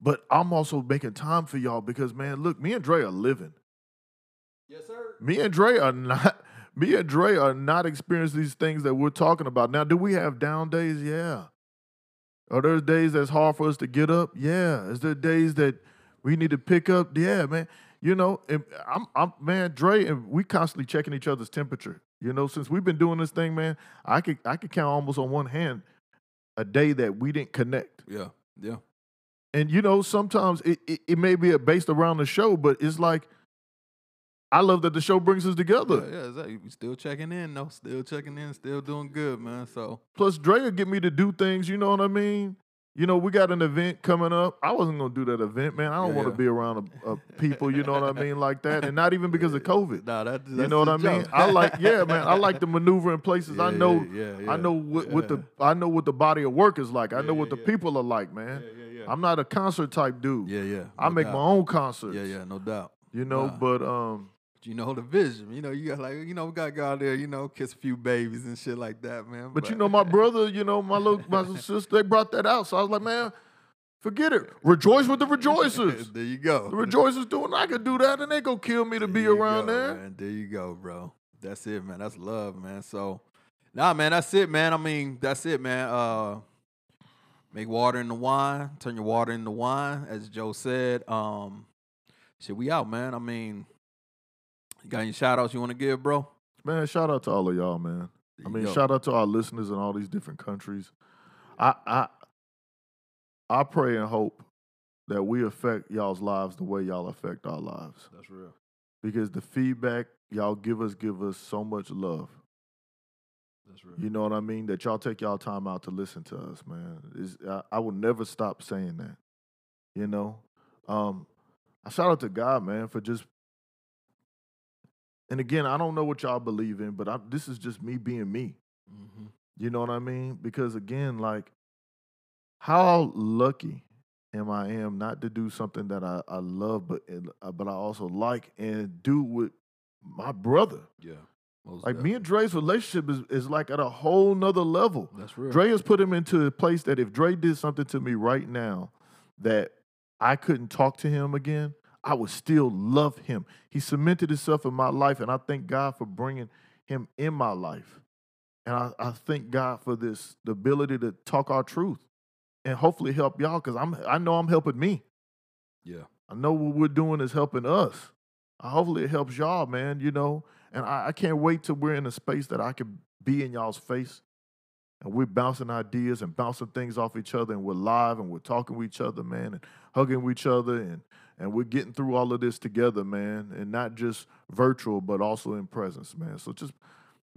but I'm also making time for y'all because man, look, me and Dre are living. Yes, sir. Me and Dre are not. Me and Dre are not experiencing these things that we're talking about. Now, do we have down days? Yeah. Are there days that's hard for us to get up? Yeah. Is there days that we need to pick up? Yeah, man. You know, and I'm, I'm, man, Dre, and we constantly checking each other's temperature. You know, since we've been doing this thing, man, I could, I could count almost on one hand a day that we didn't connect. Yeah. Yeah. And you know, sometimes it, it, it may be based around the show, but it's like I love that the show brings us together. Yeah, yeah, exactly. We still checking in, though. Still checking in, still doing good, man. So Plus, Dre will get me to do things. You know what I mean? You know, we got an event coming up. I wasn't gonna do that event, man. I don't Yeah, want to yeah. be around a, a people. You know what I mean, like that, and not even because of COVID. nah, that, You know what I mean? I like, yeah, man. I like to maneuver in places. I know, yeah, yeah, I know what, what the. I know what the body of work is like. I know what the people are like, man. I'm not a concert type dude. yeah, yeah. I make doubt. my own concerts. Yeah, yeah, no doubt. You know, Nah. but um, You know the vision. You know, you got like, you know, we got to go out there, you know, kiss a few babies and shit like that, man. But you know, my brother, you know, my little my sister, they brought that out. So I was like, man, forget it. Rejoice with the rejoicers. there you go. The rejoicers doing, I could do that, and they go kill me to be There you around go, there. Man. There you go, bro. That's it, man. That's love, man. So, nah, man, that's it, man. I mean, that's it, man. Uh, make water into wine. Turn your water into wine, as Joe said. Um, shit, we out, man. I mean, you got any shout outs you want to give, bro? Man, shout out to all of y'all, man. I mean, shout out to our listeners in all these different countries. I I I pray and hope that we affect y'all's lives the way y'all affect our lives. That's real. Because the feedback y'all give us give us so much love. That's. You know what I mean? That y'all take y'all time out to listen to us, man. Is I, I will never stop saying that. You know, um, I shout out to God, man, for just. And again, I don't know what y'all believe in, but I, this is just me being me. hmm You know what I mean? Because again, like, how lucky am I am not to do something that I, I love, but uh, but I also like and do with my brother. Yeah. Most Like me and Dre's relationship is, is like at a whole nother level. That's real. Dre has put him into a place that if Dre did something to me right now that I couldn't talk to him again, I would still love him. He cemented himself in my life, and I thank God for bringing him in my life. And I, I thank God for this, the ability to talk our truth and hopefully help y'all because I'm I know I'm helping me. Yeah. I know what we're doing is helping us. Hopefully it helps y'all, man, you know. And I, I can't wait till we're in a space that I can be in y'all's face and we're bouncing ideas and bouncing things off each other and we're live and we're talking with each other, man, and hugging each other and and we're getting through all of this together, man, and not just virtual but also in presence, man. So just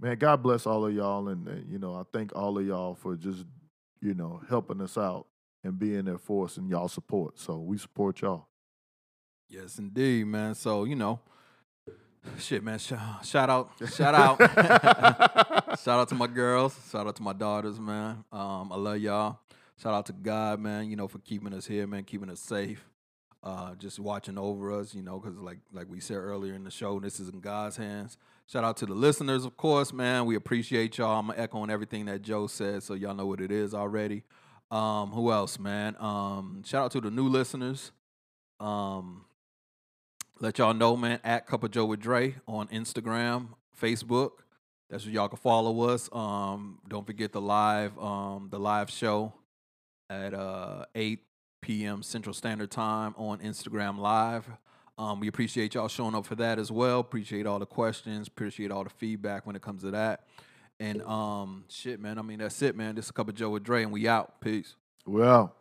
man, God bless all of y'all and, and you know, I thank all of y'all for just, you know, helping us out and being there for us and y'all support. So we support y'all. Yes, indeed, man. So you know, shit, man. Sh- shout out, shout out, shout out to my girls. Shout out to my daughters, man. Um, I love y'all. Shout out to God, man. You know, for keeping us here, man, keeping us safe. Uh, just watching over us, you know, because like like we said earlier in the show, this is in God's hands. Shout out to the listeners, of course, man. We appreciate y'all. I'm echoing everything that Joe said, so y'all know what it is already. Um, who else, man? Um, shout out to the new listeners. Um, let y'all know, man, at Cup of Joe with Dre on Instagram, Facebook. That's where y'all can follow us. Um, don't forget the live, um, the live show at uh eight p.m. Central Standard Time on Instagram Live. Um, we appreciate y'all showing up for that as well. Appreciate all the questions. Appreciate all the feedback when it comes to that. And um, shit, man. I mean, that's it, man. This is a cup of Joe with Dre, and we out. Peace. Well.